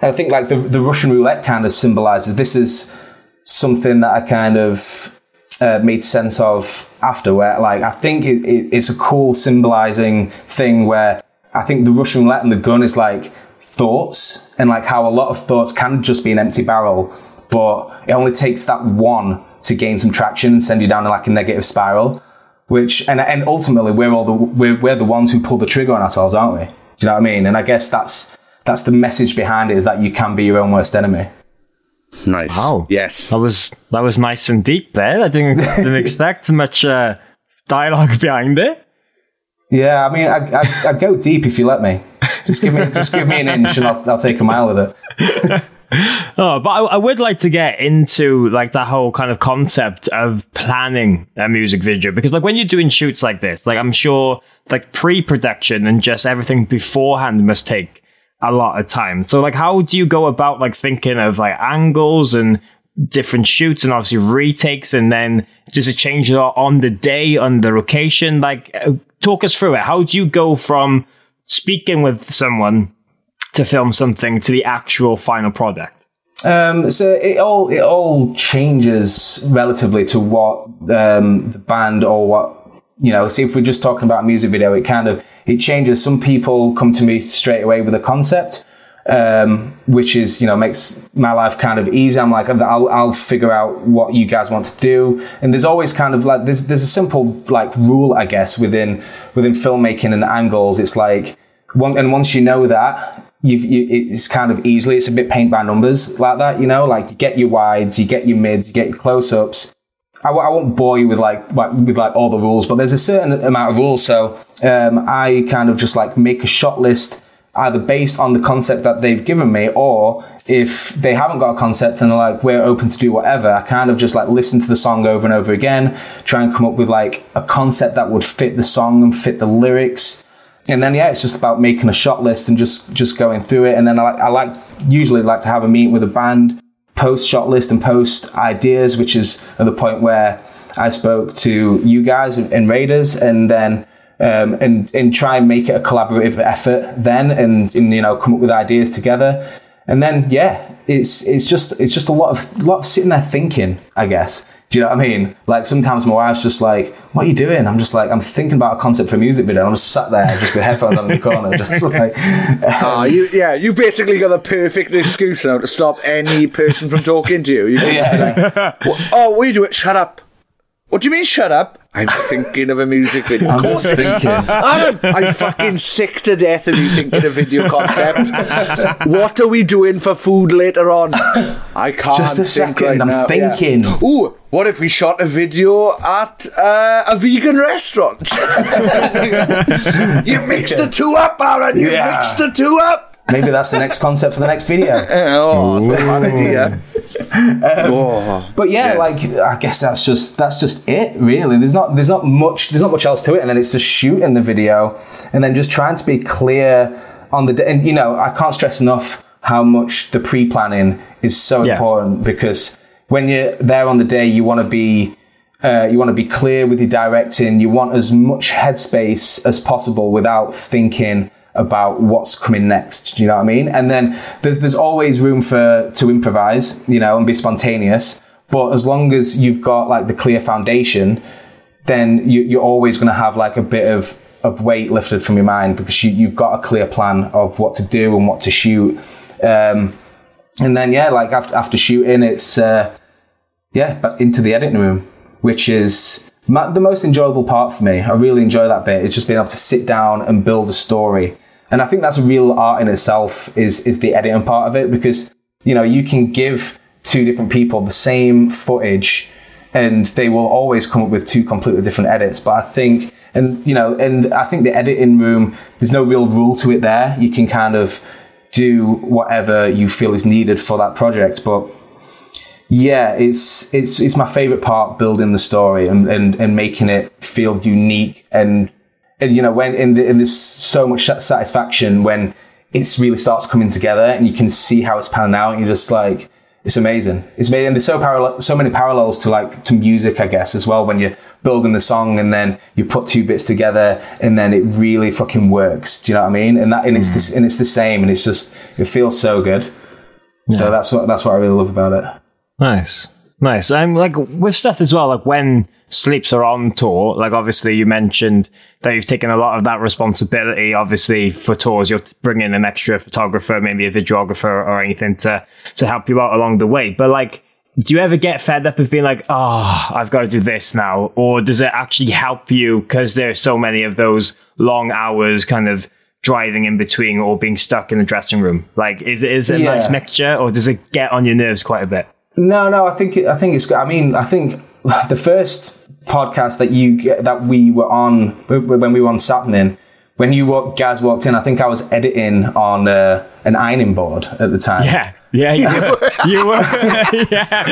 and I think like the the Russian roulette kind of symbolizes this is something that I kind of uh, made sense of after. Where like I think it, it, it's a cool symbolizing thing where I think the Russian roulette and the gun is like thoughts and like how a lot of thoughts can just be an empty barrel, but it only takes that one to gain some traction and send you down like a negative spiral. Which and and ultimately we're all the we're, we're the ones who pull the trigger on ourselves, aren't we? Do you know what I mean? And I guess that's that's the message behind it is that you can be your own worst enemy. Nice. Wow. Yes. That was that was nice and deep there. I didn't didn't expect much uh, dialogue behind it. Yeah, I mean, I, I, I go deep if you let me. Just give me just give me an inch and I'll, I'll take a mile with it. Oh, but I, I would like to get into like that whole kind of concept of planning a music video because like when you're doing shoots like this, like I'm sure like pre-production and just everything beforehand must take a lot of time. So like how do you go about like thinking of like angles and different shoots and obviously retakes and then does it change on the day on the location? Like uh, talk us through it. How do you go from speaking with someone to film something to the actual final product? Um, so it all it all changes relatively to what um, the band or what you know. See, if we're just talking about music video, it kind of it changes. Some people come to me straight away with a concept, um, which is you know makes my life kind of easy. I'm like I'll I'll figure out what you guys want to do, and there's always kind of like there's there's a simple like rule I guess within within filmmaking and angles. It's like one and once you know that you've, you, it's kind of easily, it's a bit paint by numbers like that, you know, like you get your wides, you get your mids, you get your close ups. I, I won't bore you with like, with like all the rules, but there's a certain amount of rules. So, um, I kind of just like make a shot list either based on the concept that they've given me or if they haven't got a concept and they're like, we're open to do whatever, I kind of just like listen to the song over and over again, try and come up with like a concept that would fit the song and fit the lyrics and then yeah, it's just about making a shot list and just just going through it. And then I like I like usually like to have a meeting with a band, post shot list and post ideas, which is at the point where I spoke to you guys and Raiders, and then um, and and try and make it a collaborative effort then, and, and you know come up with ideas together. And then yeah, it's it's just it's just a lot of lot of sitting there thinking, I guess. Do you know what I mean? Like sometimes my wife's just like, "What are you doing?" I'm just like, "I'm thinking about a concept for a music video." I'm just sat there, just with headphones on in the corner, just like, Ah, you yeah, you basically got the perfect excuse now to stop any person from talking to you. You can just be like, "What- "Oh, what are you doing? Shut up." What do you mean, shut up? I'm thinking of a music video. I'm just thinking. Adam, I'm fucking sick to death of you thinking of video concepts. what are we doing for food later on? I can't Just a think second, right I'm now. Yeah. thinking. Ooh, what if we shot a video at uh, a vegan restaurant? you mixed the two up, Aaran. You Yeah. mixed the two up. Maybe that's the next concept for the next video. Oh, that's a bad idea. oh. But yeah, like I guess that's just that's just it really. There's not there's not much there's not much else to it, and then it's just shooting the video, and then just trying to be clear on the day. and you know I can't stress enough how much the pre planning is so Yeah. important because when you're there on the day, you want to be uh, you want to be clear with your directing. You want as much headspace as possible without thinking about what's coming next. Do you know what I mean? And then there, there's always room for to improvise, you know, and be spontaneous. But as long as you've got like the clear foundation, then you, you're always going to have like a bit of of weight lifted from your mind because you, you've got a clear plan of what to do and what to shoot. Um, and then yeah, like after after shooting, it's uh, yeah, but into the editing room, which is ma- the most enjoyable part for me. I really enjoy that bit. It's just being able to sit down and build a story, and I think that's a real art in itself. Is is the editing part of it because you know you can give two different people the same footage, and they will always come up with two completely different edits. But I think. And you know, and I think the editing room, there's no real rule to it there. You can kind of do whatever you feel is needed for that project. But yeah, it's it's it's my favorite part building the story and, and, and making it feel unique and and you know when and, and there's so much satisfaction when it really starts coming together and you can see how it's panning out and you're just like it's amazing. It's made And there's so parallel, so many parallels to like to music, I guess, as well. When you're building the song and then you put two bits together and then it really fucking works. Do you know what I mean? And that and it's the, mm. and it's the same and it's just it feels so good. So that's what that's what I really love about it. Nice. Nice. I'm like with stuff as well, like when sleeps are on tour, like obviously you mentioned that you've taken a lot of that responsibility. Obviously for tours, you're bringing an extra photographer, maybe a videographer or anything to, to help you out along the way. But like, do you ever get fed up of being like, oh, I've got to do this now? Or does it actually help you because there's so many of those long hours kind of driving in between or being stuck in the dressing room? Like, is it, is it a nice mixture or does it get on your nerves quite a bit? No, no, I think I think it's. I mean, I think the first podcast that you that we were on when we were on Sapnin, when you walked, Gaz walked in, I think I was editing on uh, an ironing board at the time. Yeah. Yeah, you were. you were. yeah.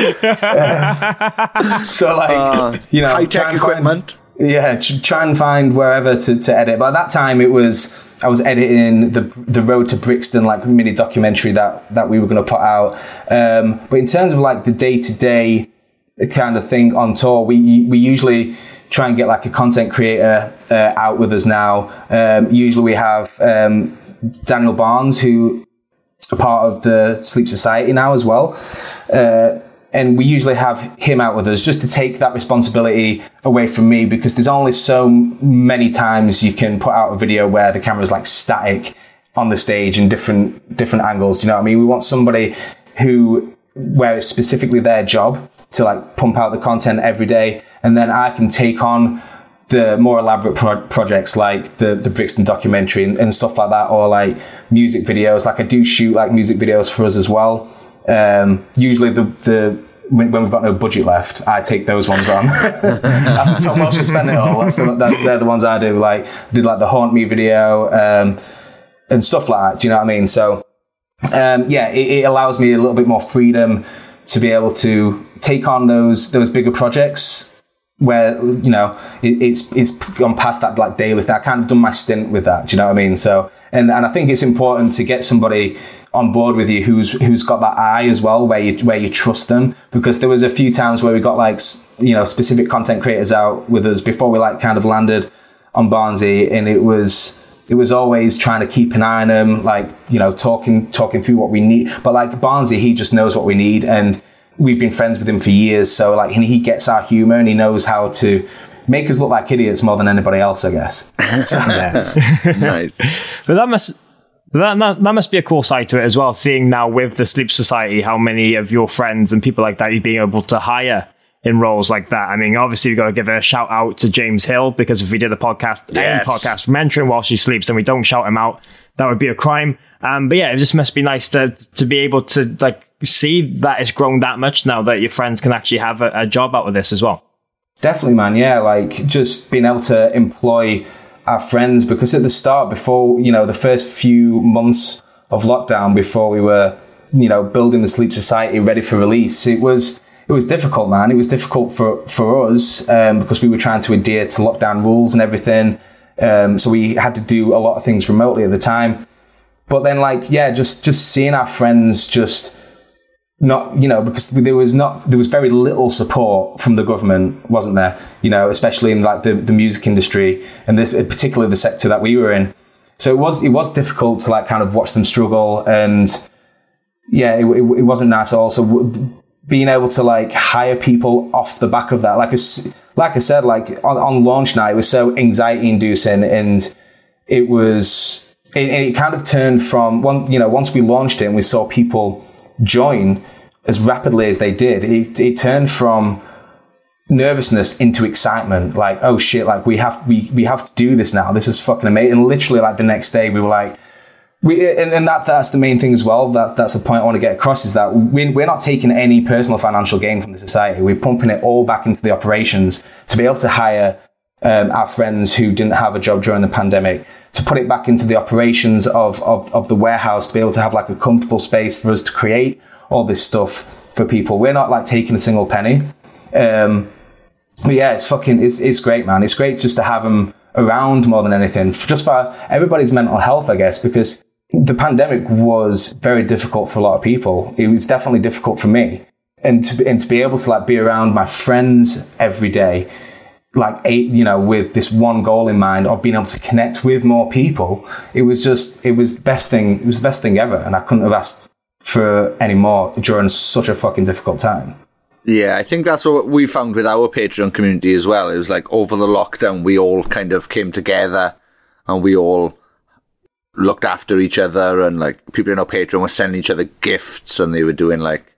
So like, you know, High try tech and find- equipment. yeah, try and find wherever to, to edit. But at that time, it was I was editing the the Road to Brixton like mini documentary that that we were going to put out. Um, but in terms of like the day to day kind of thing on tour, we we usually try and get like a content creator uh, out with us now. Um, usually we have um, Daniel Barnes who a part of the Sleeps Society now as well. Uh, and we usually have him out with us just to take that responsibility away from me because there's only so many times you can put out a video where the camera's like static on the stage in different different angles. Do you know what I mean? We want somebody who where it's specifically their job to like pump out the content every day, and then I can take on the more elaborate pro- projects like the the Brixton documentary and, and stuff like that, or like music videos. Like I do shoot like music videos for us as well. Um, usually the the when, we've got no budget left, I take those ones on. After Tom Welsh has spent it all, the, that, they're the ones I do. Like did like the Haunt Me video um, and stuff like that. Do you know what I mean? So um, yeah, it, it allows me a little bit more freedom to be able to take on those those bigger projects where you know it, it's it's gone past that like daily thing. I kind of done my stint with that. Do you know what I mean? So and and I think it's important to get somebody on board with you who's who's got that eye as well, where you where you trust them. Because there was a few times where we got like you know specific content creators out with us before we like kind of landed on Barnsley, and it was it was always trying to keep an eye on them, like you know talking talking through what we need. But like Barnsley, he just knows what we need, and we've been friends with him for years. So like and he gets our humor, and he knows how to make us look like idiots more than anybody else, I guess. nice. But that must that, that that must be a cool side to it as well. Seeing now with the Sleeps Society, how many of your friends and people like that you're being able to hire in roles like that. I mean, obviously, we've got to give a shout out to James Hill because if we did a podcast, Yes. any podcast mentoring while she sleeps, and we don't shout him out, that would be a crime. Um, but yeah, it just must be nice to to be able to like see that it's grown that much now that your friends can actually have a, a job out of this as well. Definitely, man. Yeah, like just being able to employ our friends because at the start, before you know, the first few months of lockdown, before we were, you know, building the Sleeps Society ready for release, it was it was difficult, man. It was difficult for for us um, because we were trying to adhere to lockdown rules and everything. Um, so we had to do a lot of things remotely at the time. But then, like, yeah, just just seeing our friends just not you know because there was not there was very little support from the government wasn't there? You know especially in like the, the music industry and this particularly the sector that we were in. So it was it was difficult to like kind of watch them struggle and yeah it, it, it wasn't nice also w- being able to like hire people off the back of that like as, like i said like on, on launch night it was so anxiety inducing and it was it, it kind of turned from one you know once we launched it and we saw people join as rapidly as they did. It, it turned from nervousness into excitement like oh shit like we have we we have to do this now. This is fucking amazing. And literally like the next day we were like we and, and that that's the main thing as well. That's that's the point i want to get across is that we, we're not taking any personal financial gain from the society. We're pumping it all back into the operations to be able to hire um, our friends who didn't have a job during the pandemic to put it back into the operations of, of, of the warehouse to be able to have like a comfortable space for us to create all this stuff for people. We're not like taking a single penny. Um, but yeah, it's fucking, it's, it's great, man. It's great just to have them around more than anything, just for everybody's mental health, I guess, because the pandemic was very difficult for a lot of people. It was definitely difficult for me. And to, and to be able to like be around my friends every day, like eight, you know, with this one goal in mind of being able to connect with more people, it was just, it was the best thing, it was the best thing ever. And I couldn't have asked for any more during such a fucking difficult time. Yeah, I think that's what we found with our Patreon community as well. It was like over the lockdown, we all kind of came together and we all looked after each other and like people in our Patreon were sending each other gifts and they were doing like,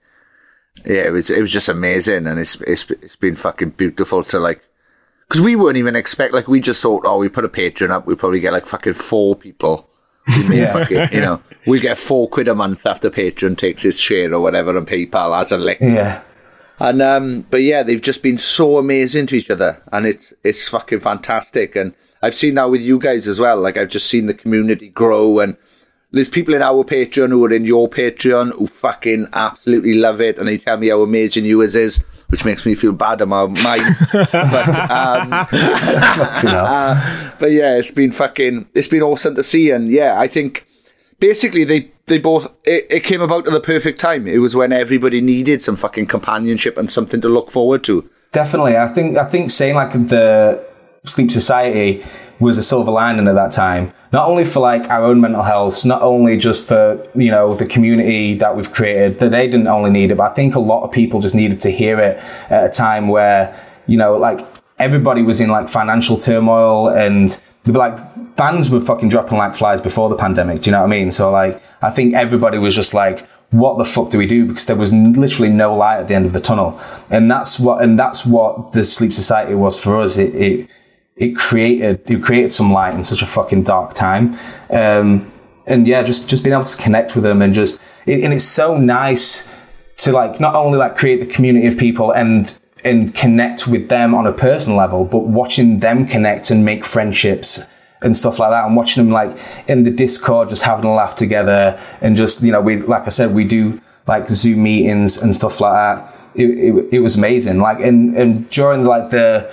yeah, it was, it was just amazing. And it's, it's, it's been fucking beautiful to like, cause we weren't even expect, like we just thought, oh, we put a Patreon up, we probably get like fucking four people. yeah. fucking, you know, we get four quid a month after Patreon takes its share or whatever and PayPal has a lick. Yeah. And um, but yeah, they've just been so amazing to each other, and it's it's fucking fantastic. And I've seen that with you guys as well. Like I've just seen the community grow, and there's people in our Patreon who are in your Patreon who fucking absolutely love it, and they tell me how amazing yours is, which makes me feel bad about mine. but um, uh, but yeah, it's been fucking it's been awesome to see, and yeah, I think basically they they both it, it came about at the perfect time. It was when everybody needed some fucking companionship and something to look forward to. Definitely, I think I think saying like the Sleeps Society was a silver lining at that time. Not only for like our own mental health, not only just for, you know, the community that we've created, that they didn't only need it, but I think a lot of people just needed to hear it at a time where, you know, like everybody was in like financial turmoil and like bands were fucking dropping like flies before the pandemic. Do you know what I mean? So like, I think everybody was just like, what the fuck do we do? Because there was literally no light at the end of the tunnel. And that's what, and that's what the Sleeps Society was for us. It, it, it created, it created some light in such a fucking dark time. Um, and yeah, just, just being able to connect with them and just, it, and it's so nice to like, not only like create the community of people and, and connect with them on a personal level, but watching them connect and make friendships and stuff like that and watching them like in the discord just having a laugh together and just you know we like i said we do like zoom meetings and stuff like that it, it, it was amazing like and and during like the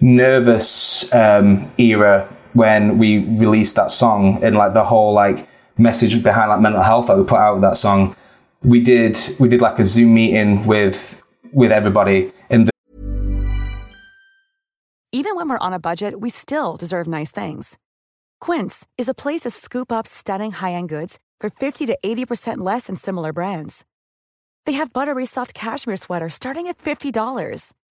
nervous um, era when we released that song and like the whole like message behind like mental health that we put out with that song we did we did like a zoom meeting with with everybody in the even when we're on a budget we still deserve nice things Quince is a place to scoop up stunning high-end goods for 50 to 80% less than similar brands. They have buttery soft cashmere sweaters starting at $50,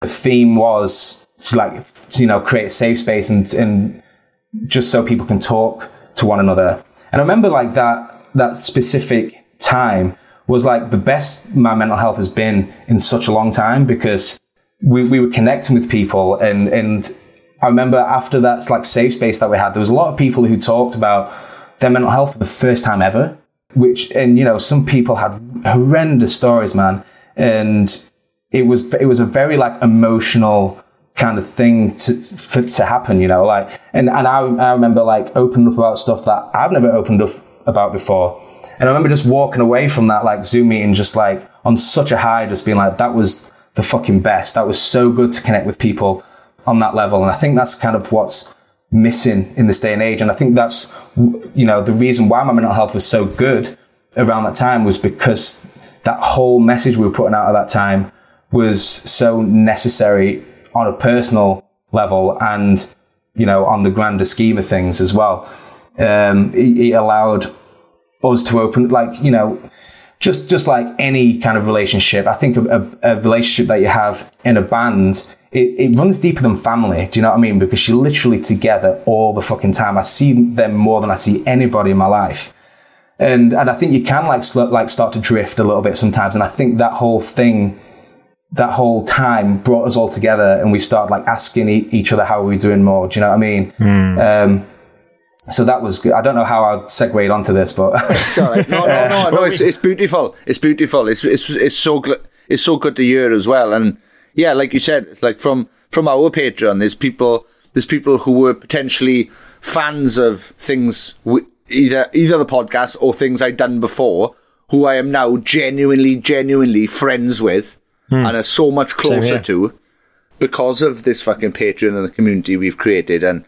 The theme was to like, you know, create a safe space and, and just so people can talk to one another. And I remember like that, that specific time was like the best my mental health has been in such a long time because we, we were connecting with people and, and I remember after that like safe space that we had, there was a lot of people who talked about their mental health for the first time ever which and you know some people had horrendous stories man and it was it was a very like emotional kind of thing to for, to happen you know like and and I, I remember like opening up about stuff that I've never opened up about before. And I remember just walking away from that like Zoom meeting just like on such a high just being like that was the fucking best. That was so good to connect with people on that level. And I think that's kind of what's missing in this day and age. And I think that's, you know, the reason why my mental health was so good around that time was because that whole message we were putting out at that time was so necessary on a personal level and, you know, on the grander scheme of things as well. Um, it, it allowed us to open, like, you know, just just like any kind of relationship, I think a, a, a relationship that you have in a band, it, it runs deeper than family. Do you know what I mean? Because you're literally together all the fucking time. I see them more than I see anybody in my life. And, and I think you can like, sl- like start to drift a little bit sometimes. And I think that whole thing, that whole time brought us all together and we started like asking e- each other how are we doing more. Do you know what I mean? Um, so that was good. I don't know how I segued onto this, but Sorry, no, no, no, no. It's, it's beautiful. It's beautiful. It's it's it's so gl- it's so good to hear as well. And yeah, like you said, it's like from from our Patreon, there's people there's people who were potentially fans of things w- either either the podcast or things I'd done before, who I am now genuinely genuinely friends with, and are so much closer to because of this fucking Patreon and the community we've created. And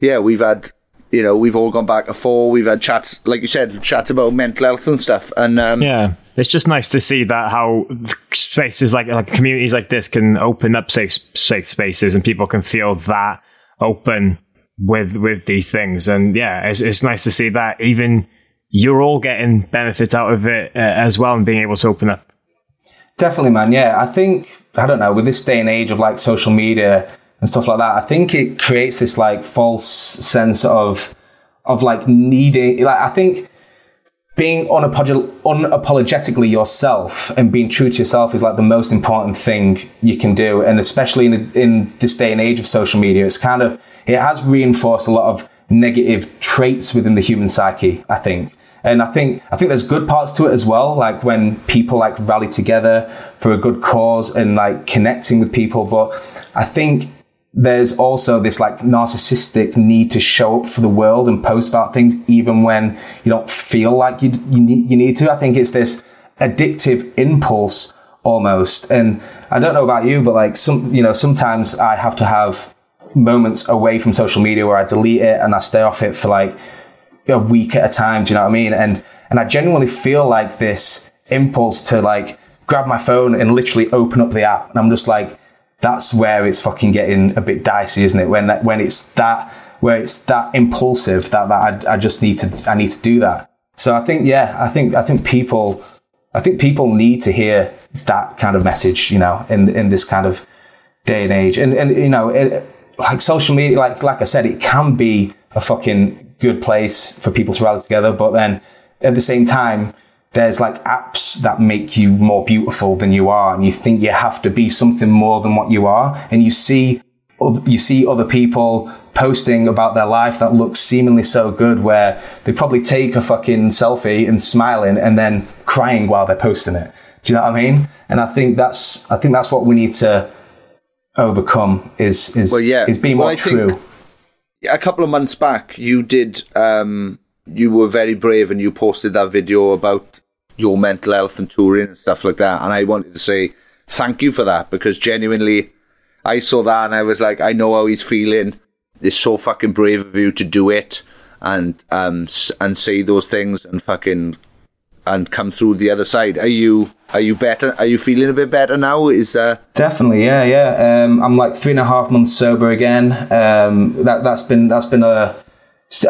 yeah, we've had, you know, we've all gone back and forth. We've had chats, like you said, chats about mental health and stuff. And um, Yeah, it's just nice to see that how spaces like like communities like this can open up safe safe spaces and people can feel that open with with these things. And yeah, it's it's nice to see that even you're all getting benefits out of it uh, as well and being able to open up. Definitely, man. Yeah, I think I don't know with this day and age of like social media and stuff like that. I think it creates this like false sense of of like needing. Like I think being unapolog- unapologetically yourself and being true to yourself is like the most important thing you can do. And especially in in this day and age of social media, it's kind of it has reinforced a lot of negative traits within the human psyche. I think. And I think I think there's good parts to it as well, like when people like rally together for a good cause and like connecting with people. But I think there's also this like narcissistic need to show up for the world and post about things even when you don't feel like you you need, you need to. I think it's this addictive impulse almost. And I don't know about you, but like some you know sometimes I have to have moments away from social media where I delete it and I stay off it for like a week at a time. Do you know what I mean? And and I genuinely feel like this impulse to like grab my phone and literally open up the app, and I'm just like, that's where it's fucking getting a bit dicey, isn't it? When that when it's that where it's that impulsive that that I, I just need to I need to do that. So I think yeah, I think I think people I think people need to hear that kind of message, you know, in in this kind of day and age. And and you know, it, like social media, like like I said, it can be a fucking good place for people to rally together, but then at the same time, there's like apps that make you more beautiful than you are, and you think you have to be something more than what you are, and you see you see other people posting about their life that looks seemingly so good where they probably take a fucking selfie and smiling and then crying while they're posting it. Do you know what I mean? And I think that's I think that's what we need to overcome is is Well, yeah. is being Well, more think- true. A couple of months back, you did, um, you were very brave and you posted that video about your mental health and touring and stuff like that. And I wanted to say thank you for that because genuinely, I saw that and I was like, I know how he's feeling. It's so fucking brave of you to do it and um and say those things and fucking and come through the other side. Are you are you better? Are you feeling a bit better now? Is uh Definitely, yeah, yeah. Um, I'm like three and a half months sober again. Um, that that's been that's been a.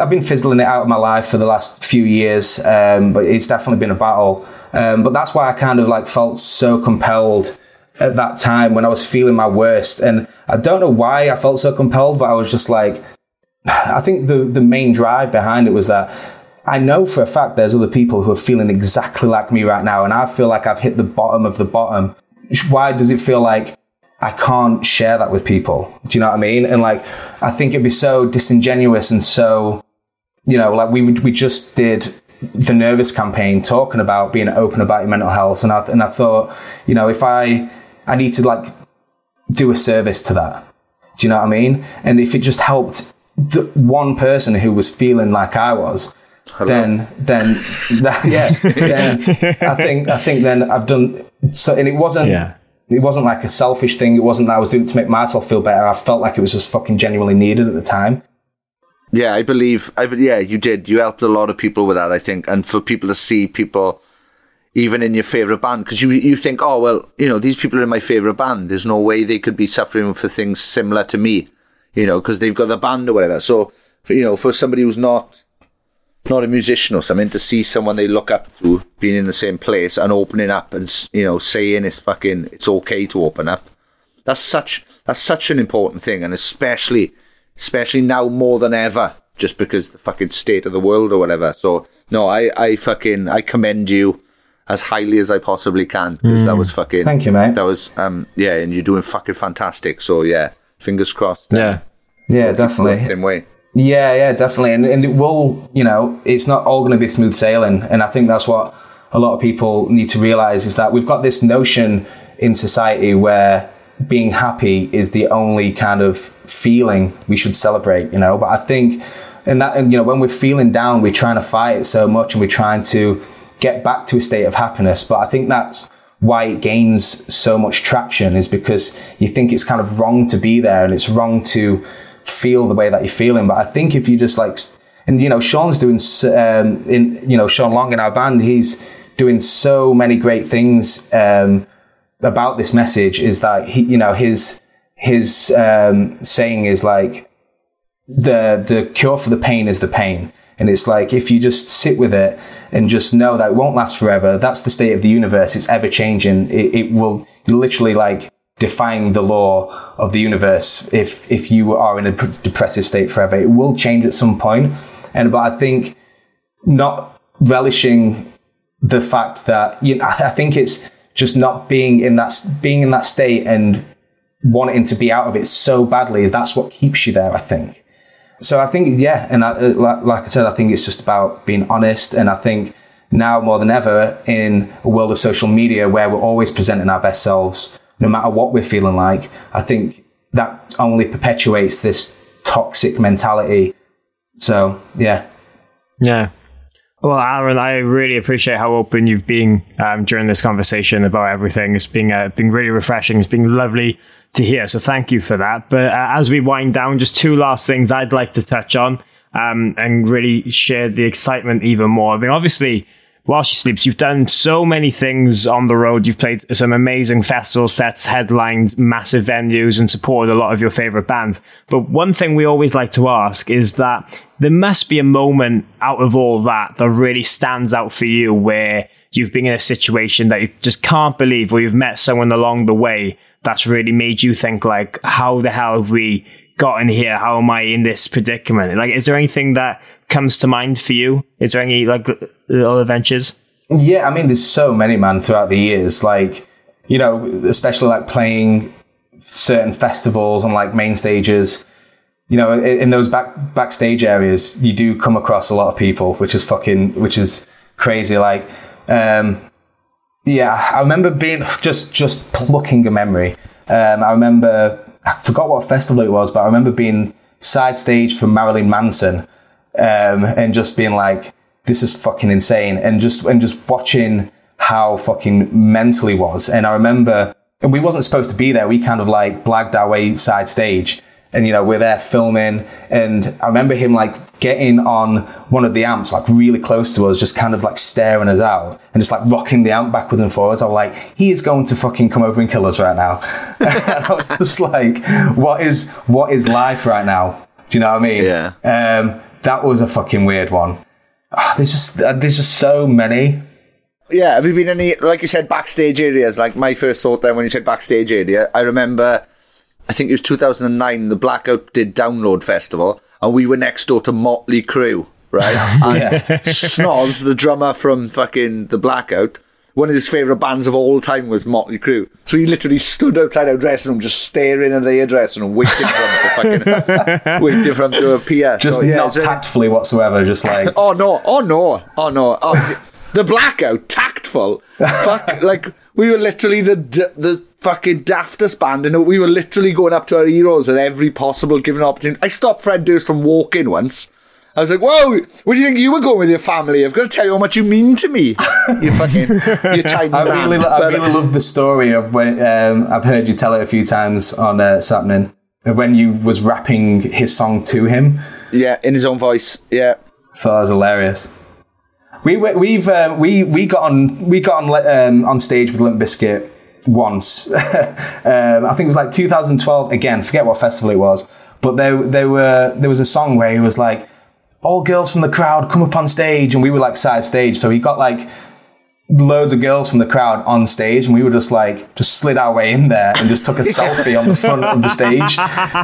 I've been fizzling it out of my life for the last few years, um, but it's definitely been a battle. Um, but that's why I kind of like felt so compelled at that time when I was feeling my worst, and I don't know why I felt so compelled, but I was just like, I think the the main drive behind it was that I know for a fact there's other people who are feeling exactly like me right now, and I feel like I've hit the bottom of the bottom. Why does it feel like I can't share that with people? Do you know what I mean? And like, I think it'd be so disingenuous and so, you know, like we we just did the nervous campaign talking about being open about your mental health, and I and I thought, you know, if I I need to like do a service to that. Do you know what I mean? And if it just helped the one person who was feeling like I was, then then that, yeah, then I think I think then I've done so. And it wasn't Yeah. it wasn't like a selfish thing. It wasn't that I was doing it to make myself feel better. I felt like it was just fucking genuinely needed at the time. Yeah, I believe. I yeah, you did. You helped a lot of people with that, I think, and for people to see people, even in your favorite band, because you you think, oh well, you know, these people are in my favorite band. There's no way they could be suffering for things similar to me, you know, because they've got the band or whatever. So, you know, for somebody who's not not a musician or something to see someone they look up to being in the same place and opening up and you know saying it's fucking it's okay to open up. That's such that's such an important thing, and especially especially now more than ever, just because the fucking state of the world or whatever. So no, I I fucking I commend you as highly as I possibly can because that was fucking. Thank you, mate. That was um yeah, and you're doing fucking fantastic. So yeah, fingers crossed. um, Yeah. Yeah, definitely. Same way. Yeah, yeah, definitely. And, and it will, you know, it's not all going to be smooth sailing. And I think that's what a lot of people need to realize is that we've got this notion in society where being happy is the only kind of feeling we should celebrate, you know. But I think, and that, and, you know, when we're feeling down, we're trying to fight it so much and we're trying to get back to a state of happiness. But I think that's why it gains so much traction is because you think it's kind of wrong to be there and it's wrong to feel the way that you're feeling. But I think if you just like, and you know, Sean's doing, um, in, you know, Sean Long in our band, he's doing so many great things, um, about this message is that he, you know, his, his, um, saying is like, the, the cure for the pain is the pain. And it's like, if you just sit with it and just know that it won't last forever, that's the state of the universe. It's ever changing. It, it will literally like defying the law of the universe. If, if you are in a depressive state forever, it will change at some point. And, but I think not relishing the fact that, you know, I think it's just not being in that, being in that state and wanting to be out of it so badly. That's what keeps you there, I think. So I think, yeah, and I, uh, like, like I said, I think it's just about being honest. And I think now more than ever in a world of social media where we're always presenting our best selves, no matter what we're feeling like, I think that only perpetuates this toxic mentality. So, yeah. Yeah. Well, Aaran, I really appreciate how open you've been um, during this conversation about everything. It's been uh, been really refreshing. It's been lovely to hear. So thank you for that. But uh, as we wind down, just two last things I'd like to touch on um, and really share the excitement even more. I mean, obviously, while she sleeps, you've done so many things on the road. You've played some amazing festival sets, headlined massive venues, and supported a lot of your favorite bands. But one thing we always like to ask is that there must be a moment out of all that that really stands out for you where you've been in a situation that you just can't believe, or you've met someone along the way that's really made you think like, how the hell have we gotten here? How am I in this predicament? Like, is there anything that comes to mind for you? Is there any like little adventures? Yeah, I mean, there's so many, man, throughout the years. Like, you know, especially like playing certain festivals on like main stages. You know, in, in those back backstage areas, you do come across a lot of people, which is fucking, which is crazy. Like, um, yeah, I remember being just just plucking a memory. Um, I remember I forgot what festival it was, but I remember being side stage for Marilyn Manson, um, and just being like, "This is fucking insane," and just and just watching how fucking mental he was. And I remember, and we wasn't supposed to be there. We kind of like blagged our way side stage. And you know we're there filming, and I remember him like getting on one of the amps, like really close to us, just kind of like staring us out, and just like rocking the amp backwards and forwards. I was like, he is going to fucking come over and kill us right now. and I was just like, what is what is life right now? Do you know what I mean? Yeah. Um, that was a fucking weird one. Ah, there's just uh, there's just so many. Yeah, have you been any, like you said, backstage areas? Like my first thought then when you said backstage area, I remember, I think it was 2009, the Blackout did Download Festival, and we were next door to Motley Crue, right? and Snoz, the drummer from fucking the Blackout, one of his favourite bands of all time was Motley Crue. So he literally stood outside our dressing room, just staring at their dressing room, waiting for him to fucking, waiting for him to appear. Just so, yeah, not tactfully whatsoever. Just like Oh no! Oh no! Oh no! Oh, the blackout, tactful. Fuck! Like we were literally the d- the fucking daftest band, and we were literally going up to our heroes at every possible given opportunity. I stopped Fred Durst from walking once. I was like, "Whoa! Where do you think you were going with your family? I've got to tell you how much you mean to me. You fucking, you tiny I man." really, I really love the story of when um, I've heard you tell it a few times on uh, Sapnin. When you was rapping his song to him, yeah, in his own voice. Yeah. thought that was hilarious. We we- we've uh, we we got on we got on um, on stage with Limp Bizkit once. um, I think it was like 2012. Again, forget what festival it was, but there there were there was a song where he was like, all girls from the crowd come up on stage, and we were like side stage, so he got like loads of girls from the crowd on stage, and we were just like just slid our way in there and just took a selfie on the front of the stage.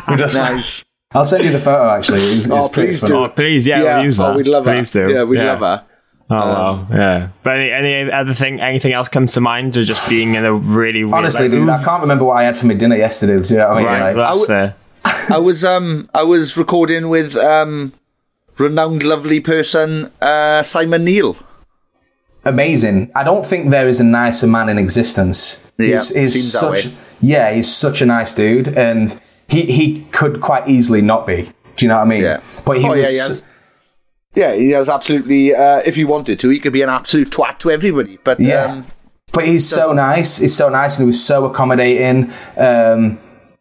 We just Nice. I'll send you the photo actually. It was, it was Oh, please do. Oh, please, yeah, we'll use that. Oh, we'd love please her. do. Yeah, we'd love her. Oh wow, yeah. But any, any other thing, anything else comes to mind, or just being in a really weird, Honestly, like, dude, I can't remember what I had for my dinner yesterday. Do you know what I mean? Right, Like, that's I fair. I was um I was recording with um renowned lovely person uh Simon Neil. amazing. I don't think there is a nicer man in existence. Yeah, he's, he's seems that such, way. yeah, he's such a nice dude, and he he could quite easily not be. Do you know what I mean? Yeah. But he oh, was. yeah, he has. Yeah, he has absolutely. Uh, if he wanted to, he could be an absolute twat to everybody. But Yeah. um, But he's so nice. He's so nice, and he was so accommodating. Um,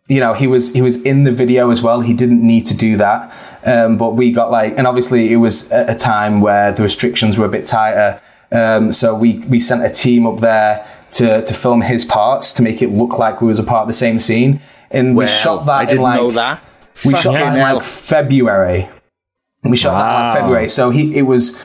you know, he was he was in the video as well. He didn't need to do that, um, but we got like, and obviously it was at a time where the restrictions were a bit tighter. Um, so we we sent a team up there to to film his parts to make it look like we was a part of the same scene, and we shot that. I didn't in like, know that. We Fucking shot that in hell. like February. We shot that in like February. So he it was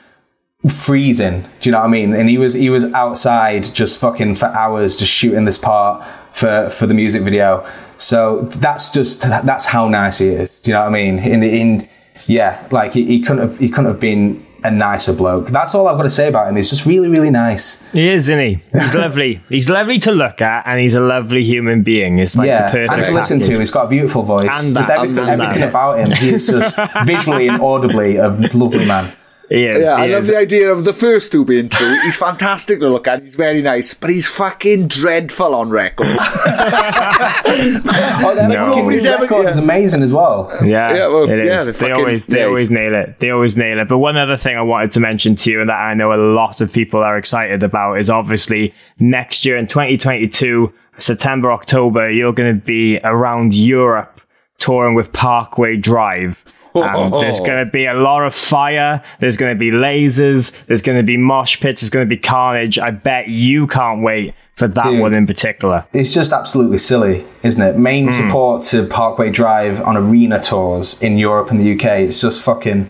freezing. Do you know what I mean? And he was he was outside just fucking for hours just shooting this part for for the music video. So that's just that's how nice he is. Do you know what I mean? In in yeah, like he, he couldn't have he couldn't have been a nicer bloke. That's all I've got to say about him. He's just really really nice. He is, isn't he? He's lovely. He's lovely to look at, and he's a lovely human being. It's like yeah, the perfect and to listen package. to. He's got a beautiful voice. And just everything, and everything about him. He is just visually and audibly a lovely man. He is. Yeah, I he love is. the idea of the first two being true. He's fantastic to look at. He's very nice, but he's fucking dreadful on records. Oh, that No. fucking He's ever- record is amazing as well. Yeah, Yeah, well, it yeah, is. they they fucking- always, they yeah, always nail it. They always nail it. But one other thing I wanted to mention to you, and that I know a lot of people are excited about, is obviously next year in 2022, September, October, you're going to be around Europe touring with Parkway Drive. And there's going to be a lot of fire. There's going to be lasers. There's going to be mosh pits. There's going to be carnage. I bet you can't wait for that Dude. one in particular. It's just absolutely silly, isn't it? Main support to Parkway Drive on arena tours in Europe and the UK. It's just fucking.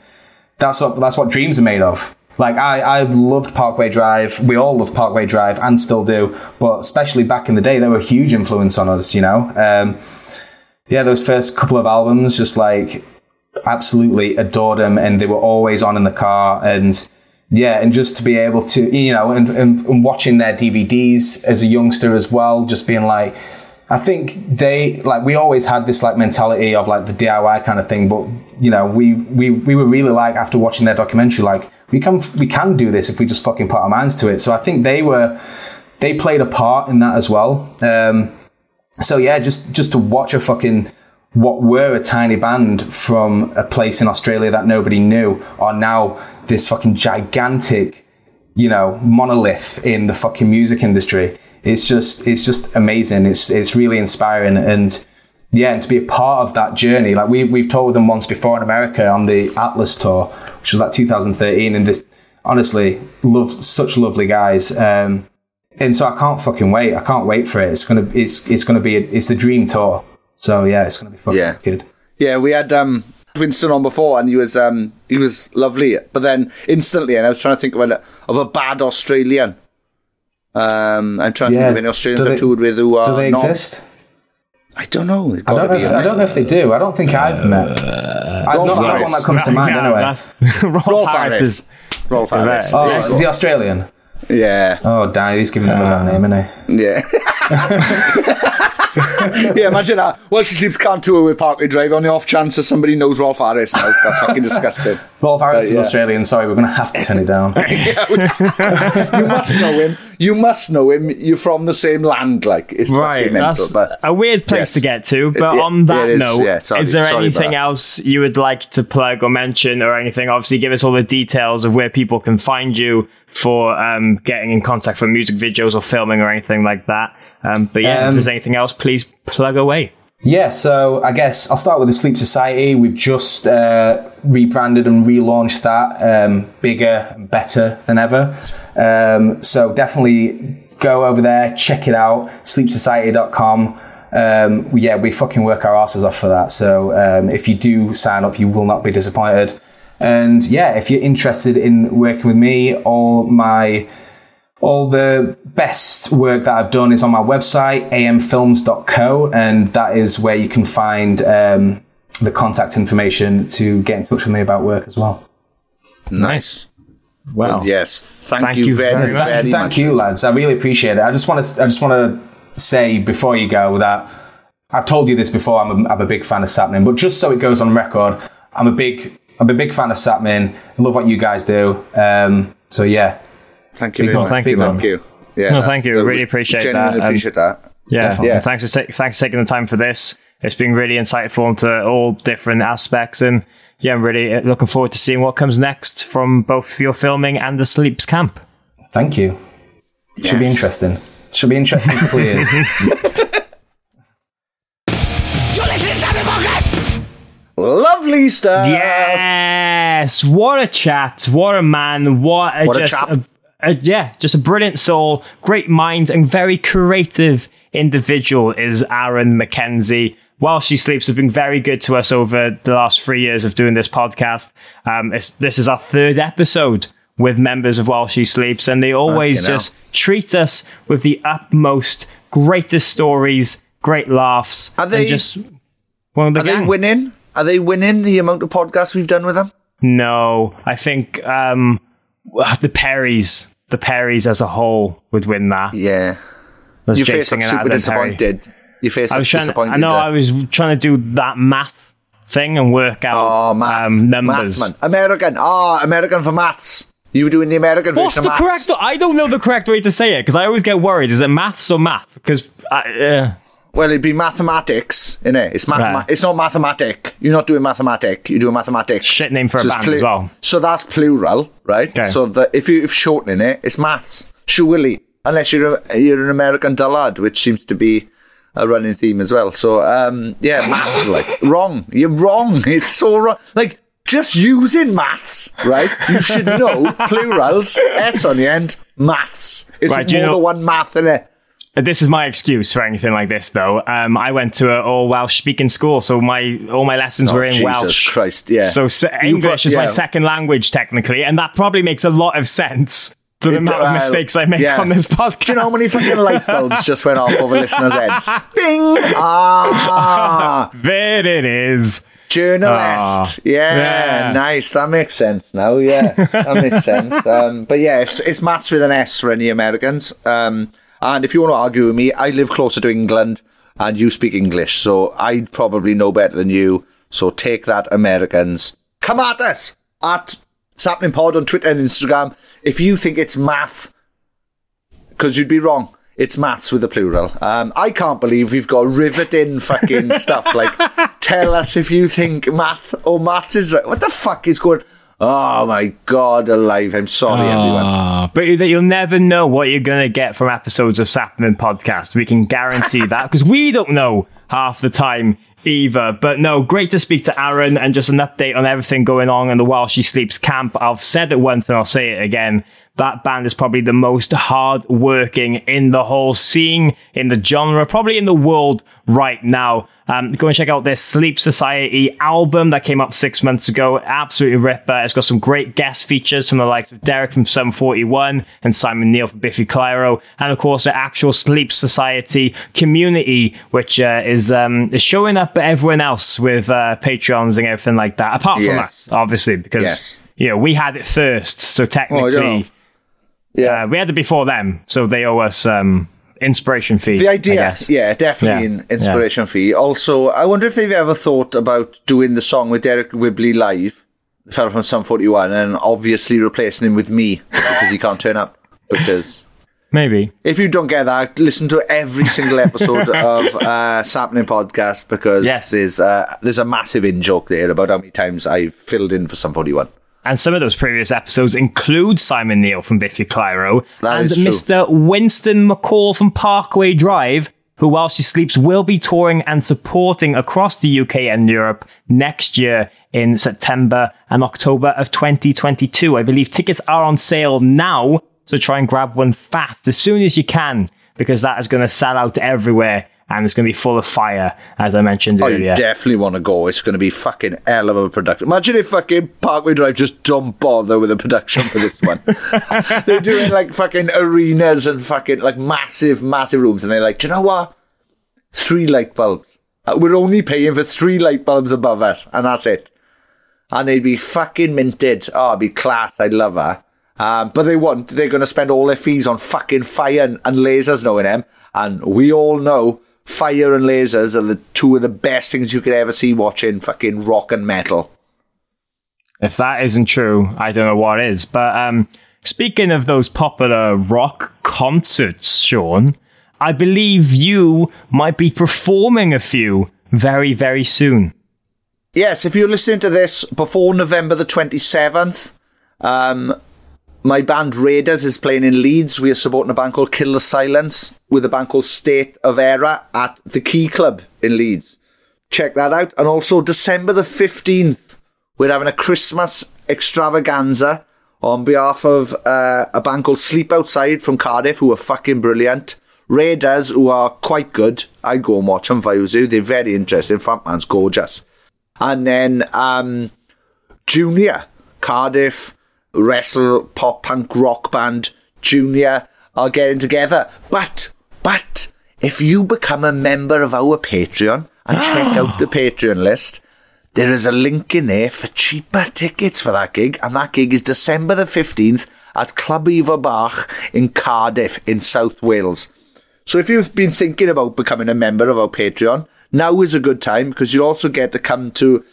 That's what that's what dreams are made of. Like I, I've loved Parkway Drive. We all love Parkway Drive and still do. But especially back in the day, they were a huge influence on us. You know, um, yeah, those first couple of albums, just like absolutely adored them, and they were always on in the car, and yeah, and just to be able to, you know, and, and, and watching their DVDs as a youngster as well, just being like, I think they like we always had this like mentality of like the DIY kind of thing, but you know, we we we were really like after watching their documentary, like we can we can do this if we just fucking put our minds to it. So I think they were they played a part in that as well. Um, so yeah, just just to watch a fucking what were a tiny band from a place in Australia that nobody knew are now this fucking gigantic, you know, monolith in the fucking music industry. It's just it's just amazing. It's it's really inspiring and yeah, and to be a part of that journey. Like we we've toured with them once before in America on the Atlas tour, which was like 2013, and this honestly love such lovely guys. Um, and so I can't fucking wait. I can't wait for it. It's gonna it's it's gonna be a, it's the dream tour. So yeah, it's gonna be fucking Yeah. good. Yeah, we had um, Winston on before, and he was um, he was lovely. But then instantly, and I was trying to think of a of a bad Australian. Um, I'm trying to Yeah, think of any Australians do I've toured with who are Do they not- exist? I don't know. I don't know. If, I don't know if they do. I don't think I've met. I, Rolf not, not Harris. one that comes to mind Yeah, anyway. that's- Rolf, Rolf Harris Harris. is Rolf Harris. Oh, There you is go. he Australian? Yeah, Oh, damn, he's giving them a bad name, isn't he? yeah. yeah, imagine that. Well, she sleeps can't tour with Parkway Drive on the off chance that somebody knows Rolf Harris now. That's fucking disgusting. Rolf Harris is yeah. Australian. Sorry, we're going to have to turn it down. You must know him. You must know him. You're from the same land. Like it's Right, fucking mental. that's But a weird place Yes. to get to. But It- on that note, yeah, sorry- is there anything else you would like to plug or mention or anything? Obviously, give us all the details of where people can find you for um, getting in contact for music videos or filming or anything like that. Um, but yeah, if Um, there's anything else, please plug away. Yeah, so I guess I'll start with the Sleeps Society. We've just uh, rebranded and relaunched that, um, bigger and better than ever. Um, so definitely go over there, check it out, sleepsociety.com. Um, yeah, we fucking work our asses off for that. So um, if you do sign up, you will not be disappointed. And yeah, if you're interested in working with me, all my all the best work that I've done is on my website, amfilms.co, and that is where you can find um, the contact information to get in touch with me about work as well. Nice. Well, Well, yes. Thank, thank you, you very, very very, much. Thank, thank you, lads. I really appreciate it. I just want to. I just want to say before you go that I've told you this before. I'm a, I'm a big fan of Sapnin, but just so it goes on record, I'm a big. I'm a big fan of Sapnin. I love what you guys do. Um, so yeah, Thank you Big very one, much. thank you, Thank you. Yeah, No, thank you. Really appreciate genuinely that. Um, appreciate that. Yeah, Definitely. Yeah. Thanks for ta- thanks for taking the time for this. It's been really insightful into all different aspects, and yeah, I'm really uh, looking forward to seeing what comes next from both your filming and the Sleeps camp. thank you. Should be interesting. Should be interesting for a couple years. Lovely stuff. Yes, what a chat! What a man! What a What a just chap. a, yeah, just a brilliant soul, great mind, and very creative individual is Aaran McKenzie. While she sleeps, has been very good to us over the last three years of doing this podcast. Um, this is our third episode with members of While She Sleeps, and they always Fucking hell. just treat us with the utmost, greatest stories, great laughs, Are they- just one of the Are they winning? Are they winning the amount of podcasts we've done with them? No, I think um, the Perrys, the Perrys as a whole would win that. Yeah. There's You Jake face up super Perry. disappointed. You face I was trying. To, disappointed. I know. uh, I was trying to do that math thing and work out Oh, math. um, numbers. Math. American. Oh, American for maths. You were doing the American for maths. What's version the correct? I don't know the correct way to say it because I always get worried. Is it maths or math? Because uh, Well, it'd be mathematics, innit? It's mathema- Right. It's not mathematic. You're not doing mathematic. You're doing mathematics. Shit name for a it's band as well. So that's plural, right? Okay. So the, if you if shortening it, it's maths. Surely, unless you're a, you're an American dullard, which seems to be a running theme as well. So um, yeah, maths like wrong. You're wrong. It's so wrong. Like just using maths, right? You should know plurals. S on the end. Maths. It's Right, more you know- than one math in it. This is my excuse for anything like this, though. Um, I went to an all Welsh speaking school, so my all my lessons were in Oh, Jesus Welsh. Christ, yeah. So se- English pro- is my second language technically, and that probably makes a lot of sense to the It- amount of uh, mistakes I make yeah. on this podcast. Do you know how many fucking light bulbs just went off over listeners' heads? Bing! Ah! there it is. Journalist. Ah, yeah, yeah. nice. That makes sense now. Yeah, that makes sense. Um, but yeah, it's, it's maths with an S for any Americans. Um, and if you want to argue with me, I live closer to England and you speak English, so I probably know better than you. So take that, Americans. Come at us at Sapnin Pod on Twitter and Instagram. If you think it's math, because you'd be wrong. It's maths with a plural. Um, I can't believe we've got riveting fucking stuff like tell us if you think math or maths is right. What the fuck is going? Oh my god, alive! I'm sorry, everyone. Ah, but you- you'll never know what you're going to get from episodes of Sapnin Podcast. We can guarantee that because we don't know half the time either. But no, great to speak to Aaran and just an update on everything going on in the While She Sleeps camp. I've said it once and I'll say it again. That band is probably the most hard working in the whole scene, in the genre, probably in the world right now. Um, go and check out their Sleeps Society album that came up six months ago. Absolutely ripper. It's got some great guest features from the likes of Derek from 741 and Simon Neil from Biffy Clyro. And of course, the actual Sleeps Society community, which uh, is, um, is showing up everyone else with uh, Patreons and everything like that, apart from Yes. us, obviously, because Yes. you know, we had it first. So Oh, technically. Yeah. uh, we had it before them. So they owe us um, inspiration fee. the idea, yeah, definitely Yeah. an inspiration fee. Also, I wonder if they've ever thought about doing the song with Deryck Whibley live, the fellow from Sum 41, and obviously replacing him with me because he can't turn up. Because Maybe. if you don't get that, listen to every single episode of uh, Sapnin Podcast because Yes. there's uh, there's a massive in joke there about how many times I've filled in for Sum 41. And some of those previous episodes include Simon Neil from Biffy Clyro That and. Mr. Winston McCall from Parkway Drive, who, while she sleeps, will be touring and supporting across the UK and Europe next year in September and October of 2022. I believe tickets are on sale now, so try and grab one fast as soon as you can, because that is going to sell out everywhere and it's going to be full of fire, as I mentioned Oh, earlier. you definitely want to go. It's going to be fucking hell of a production. Imagine if fucking Parkway Drive just don't bother with the production for this one. they're doing like fucking arenas and fucking like massive, massive rooms, and they're like, do you know what? Three light bulbs. Uh, We're only paying for three light bulbs above us, and that's it. And they'd be fucking minted. Oh, it'd be class. I'd love her. Um, but they won't. They're going to spend all their fees on fucking fire and, and lasers, knowing them. And we all know fire and lasers are the two of the best things you could ever see watching fucking rock and metal. If that isn't true, I don't know what is. But um, speaking of those popular rock concerts, Sean, I believe you might be performing a few very, very soon. Yes, if you're listening to this before November the 27th, um, my band Raiders is playing in Leeds. We are supporting a band called Kill the Silence with a band called State of Error at the Key Club in Leeds. Check that out. And also December the 15th, we're having a Christmas extravaganza on behalf of uh, a band called Sleep Outside from Cardiff, who are fucking brilliant. Raiders, who are quite good. I'd go and watch them. They're very interesting. Frontman's gorgeous. And then um, Junior, Cardiff, wrestle, pop punk rock band, Junior are getting together. But, but, if you become a member of our Patreon and check out the Patreon list, there is a link in there for cheaper tickets for that gig, and that gig is December the 15th at Clwb Ifor Bach in Cardiff in South Wales. So if you've been thinking about becoming a member of our Patreon, now is a good time because you'll also get to come to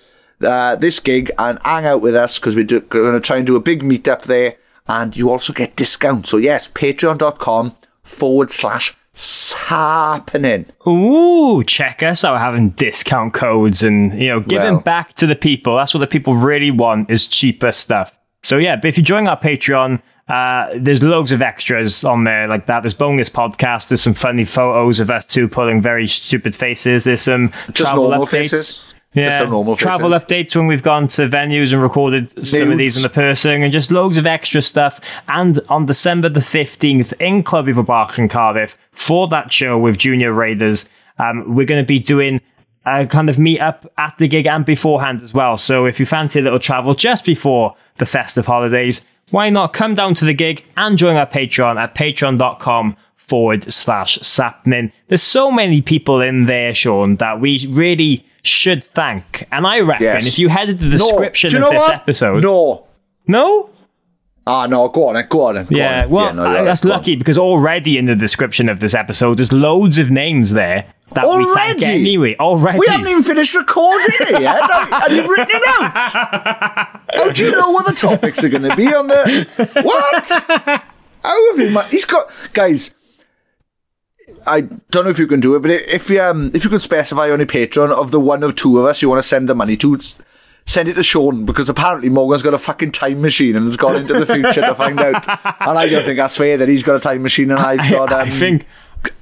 uh, this gig and hang out with us because we're do- going to try and do a big meetup there and you also get discounts. So yes, patreon.com forward slash sapnin. Ooh, check us out having discount codes and, you know, giving Well. back to the people. That's what the people really want is cheaper stuff. So yeah, but if you join our Patreon, uh, there's loads of extras on there like that. There's bonus podcasts. There's some funny photos of us two pulling very stupid faces. There's some Just travel normal updates. faces. Yeah, normal travel faces. updates when we've gone to venues and recorded some of these in the person and just loads of extra stuff. And on December the 15th in Clwb Ifor Bach in Cardiff for that show with Junior Raiders, um, we're going to be doing a kind of meet up at the gig and beforehand as well. So if you fancy a little travel just before the festive holidays, why not come down to the gig and join our Patreon at patreon.com forward slash sapnin. There's so many people in there, Sean, that we really should thank. And I reckon Yes. if you headed to the No. description Do you of this what? episode. No. No? Ah, no, go on go on go Yeah, on. well, no, uh, you're that's go on. lucky because already in the description of this episode, there's loads of names there that we thank Already? anyway. Already. We haven't even finished recording it yet, and you've written it out. How do you know what the topics are going to be on the what? How have you? ma- He's got guys. I don't know if you can do it, but if you um, if you could specify on your Patreon of the one of two of us you want to send the money to, send it to Sean because apparently Morgan's got a fucking time machine and has gone into the future to find out. And I don't think that's fair that he's got a time machine and I've got. Um, I think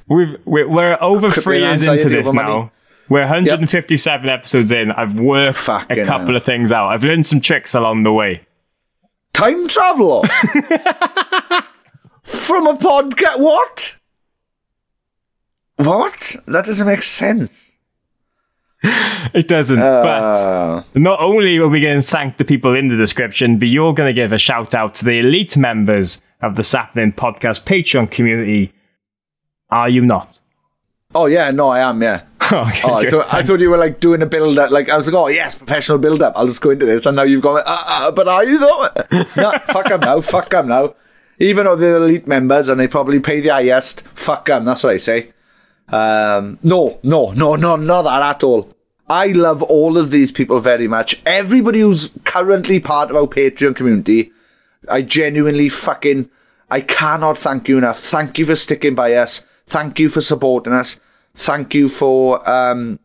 we've, we're, we're over three years into this now. money. We're 157 episodes in. I've worked Fucking a couple hell. of things out. I've learned some tricks along the way. time traveler from a podcast. What? What? That doesn't make sense. It doesn't. Uh, but not only are we going to thank the people in the description, but you're going to give a shout out to the elite members of the Sapnin Podcast Patreon community. Are you not? oh yeah, no, I am. Yeah. Okay, Oh, I good. thought I thought you were like doing a build up. Like I was like, oh yes, professional build up. I'll just go into this, and now you've gone. Uh, uh, but are you though? no, fuck them now. Fuck them now. Even though they're elite members and they probably pay the highest, fuck them. That's what I say. Um, no, no, no, no, not that at all. I love all of these people very much. Everybody who's currently part of our Patreon community, I genuinely fucking, I cannot thank you enough. Thank you for sticking by us. Thank you for supporting us. Thank you for um,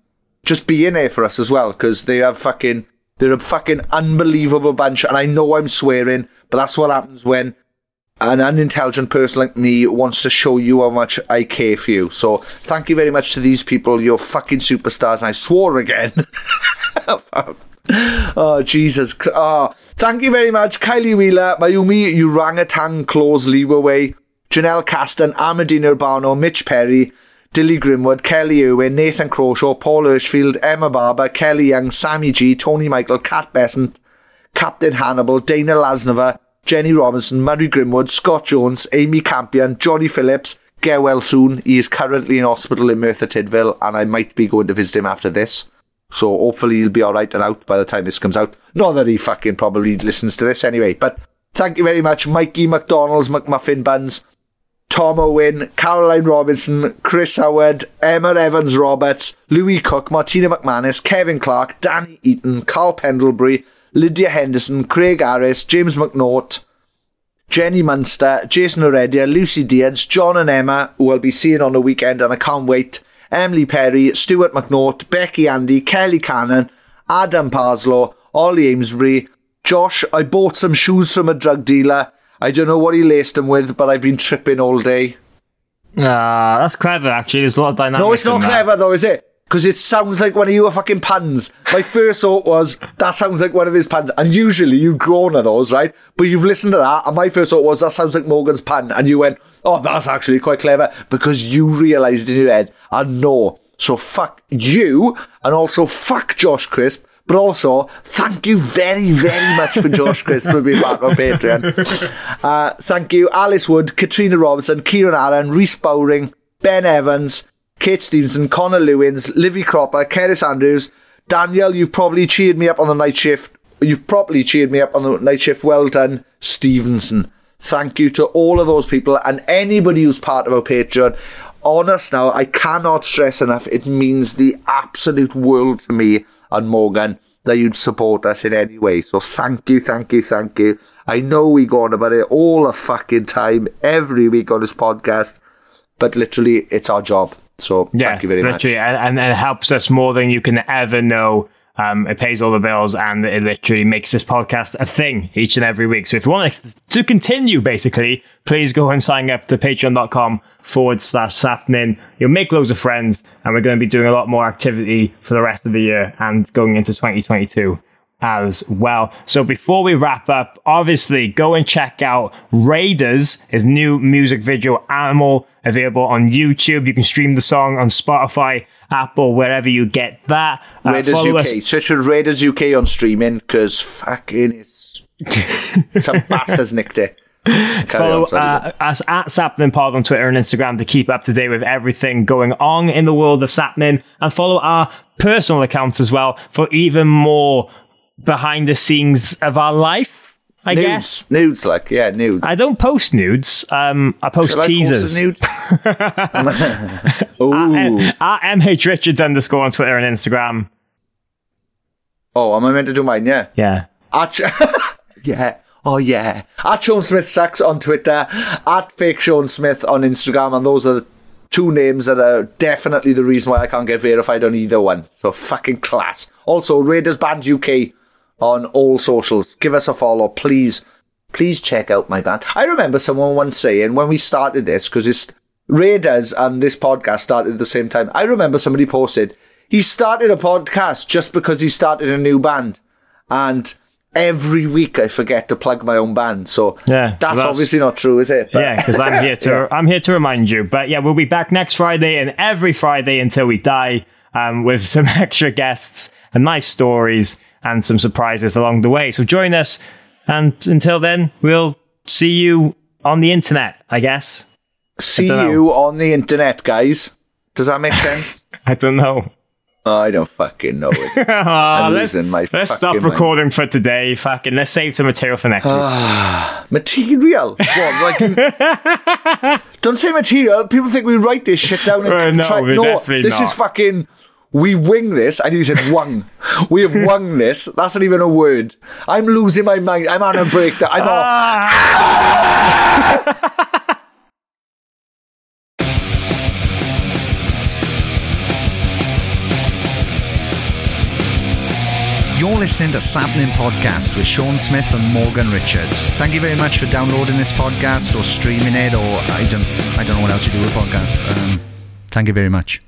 just being there for us as well, because they have fucking, they're a fucking unbelievable bunch. And I know I'm swearing, but that's what happens when an unintelligent person like me wants to show you how much I care for you. So thank you very much to these people. You're fucking superstars. And I swore again. oh, Jesus. Oh, thank you very much. Kylie Wheeler, Mayumi Urangatan, Claus Leeway, Janelle Caston, Amadina Urbano, Mitch Perry, Dilly Grimwood, Kelly Irwin, Nathan Crawshaw, Paul Hirschfield, Emma Barber, Kelly Young, Sammy G, Tony Michael, Kat Besant, Captain Hannibal, Dana Lasnova, Jenny Robinson, Murray Grimwood, Scott Jones, Amy Campion, Johnny Phillips, get well soon. He is currently in hospital in Merthyr Tydfil, and I might be going to visit him after this. So hopefully he'll be alright and out by the time this comes out. Not that he fucking probably listens to this anyway, but thank you very much, Mikey McDonald's McMuffin Buns, Tom Owen, Caroline Robinson, Chris Howard, Emma Evans Roberts, Louis Cook, Martina McManus, Kevin Clark, Danny Eaton, Carl Pendlebury, Lydia Henderson, Craig Harris, James McNaught, Jenny Munster, Jason Heredia, Lucy Diaz, John and Emma, who I'll be seeing on the weekend and I can't wait, Emily Perry, Stuart McNaught, Becky Andy, Kelly Cannon, Adam Parslow, Ollie Amesbury, Josh, I bought some shoes from a drug dealer. I don't know what he laced them with, but I've been tripping all day. Ah, that's clever, actually. There's a lot of dynamics. No, it's not in that. clever though, is it? Because it sounds like one of your fucking puns. My first thought was, that sounds like one of his puns. And usually you've grown at those, right? But you've listened to that, and my first thought was, that sounds like Morgan's pun. And you went, oh, that's actually quite clever. Because you realised in your head, I know. So fuck you, and also fuck Josh Crisp. But also, thank you very, very much for Josh Crisp for being back on Patreon. Uh, thank you, Alice Wood, Katrina Robinson, Kieran Allen, Reese Bowring, Ben Evans, Kate Stevenson, Connor Lewins, Livy Cropper, Keris Andrews, Daniel, you've probably cheered me up on the night shift. You've probably cheered me up on the night shift. Well done, Stevenson. Thank you to all of those people and anybody who's part of our Patreon. Honest now, I cannot stress enough. It means the absolute world to me and Morgan that you'd support us in any way. So thank you, thank you, thank you. I know we go on about it all the fucking time, every week on this podcast, but literally, it's our job. So Yeah, thank you very much. literally, and, and it helps us more than you can ever know. Um, it pays all the bills, and it literally makes this podcast a thing each and every week. So if you want to continue, basically, please go and sign up to patreon.com forward slash sapnin. You'll make loads of friends, and we're going to be doing a lot more activity for the rest of the year and going into 2022 as well. So before we wrap up, obviously go and check out Raiders, his new music video Animal, available on YouTube. You can stream the song on Spotify, Apple, wherever you get that. Uh, Raiders UK. us- Search for Raiders UK on streaming because fucking it's some bastards nicked it. Follow uh, us at Sapnin Pod on Twitter and Instagram to keep up to date with everything going on in the world of Sapnin. And follow our personal accounts as well for even more behind the scenes of our life, I nudes, guess. nudes, like yeah, nudes. I don't post nudes. Um, I post Shall I post a teasers. nude? Ooh. At MH Richards underscore on Twitter and Instagram. Oh, am I meant to do mine? Yeah. Yeah. At, yeah. Oh yeah. At Sean Smith Sucks on Twitter. At Fake Sean Smith on Instagram, and those are the two names that are definitely the reason why I can't get verified on either one. So fucking class. Also, Raiders Band UK on all socials. Give us a follow, please. Please check out my band. I remember someone once saying when we started this, because it's Raiders and this podcast started at the same time. I remember somebody posted, he started a podcast just because he started a new band. And every week I forget to plug my own band. So Yeah, that's, that's- obviously not true, is it? But- yeah, because I'm here to I'm here to remind you. But yeah, we'll be back next Friday and every Friday until we die, um, with some extra guests and nice stories and some surprises along the way. So join us, and until then, we'll see you on the internet, I guess. See don't you on the internet, guys. Does that make sense? I don't know. I don't fucking know it. Ah, I'm let's losing my let's stop fucking mind. recording for today. Fucking let's save some material for next week. Material? What? Like, don't say material. People think we write this shit down and Uh, no, try. No, this is fucking. We wing this. I need to say wung. We have wung this. That's not even a word. I'm losing my mind. I'm on a break. That I'm off. You're listening to Sapnin Podcast with Sean Smith and Morgan Richards. Thank you very much for downloading this podcast or streaming it, or I don't, I don't know what else you do with podcasts. Um, thank you very much.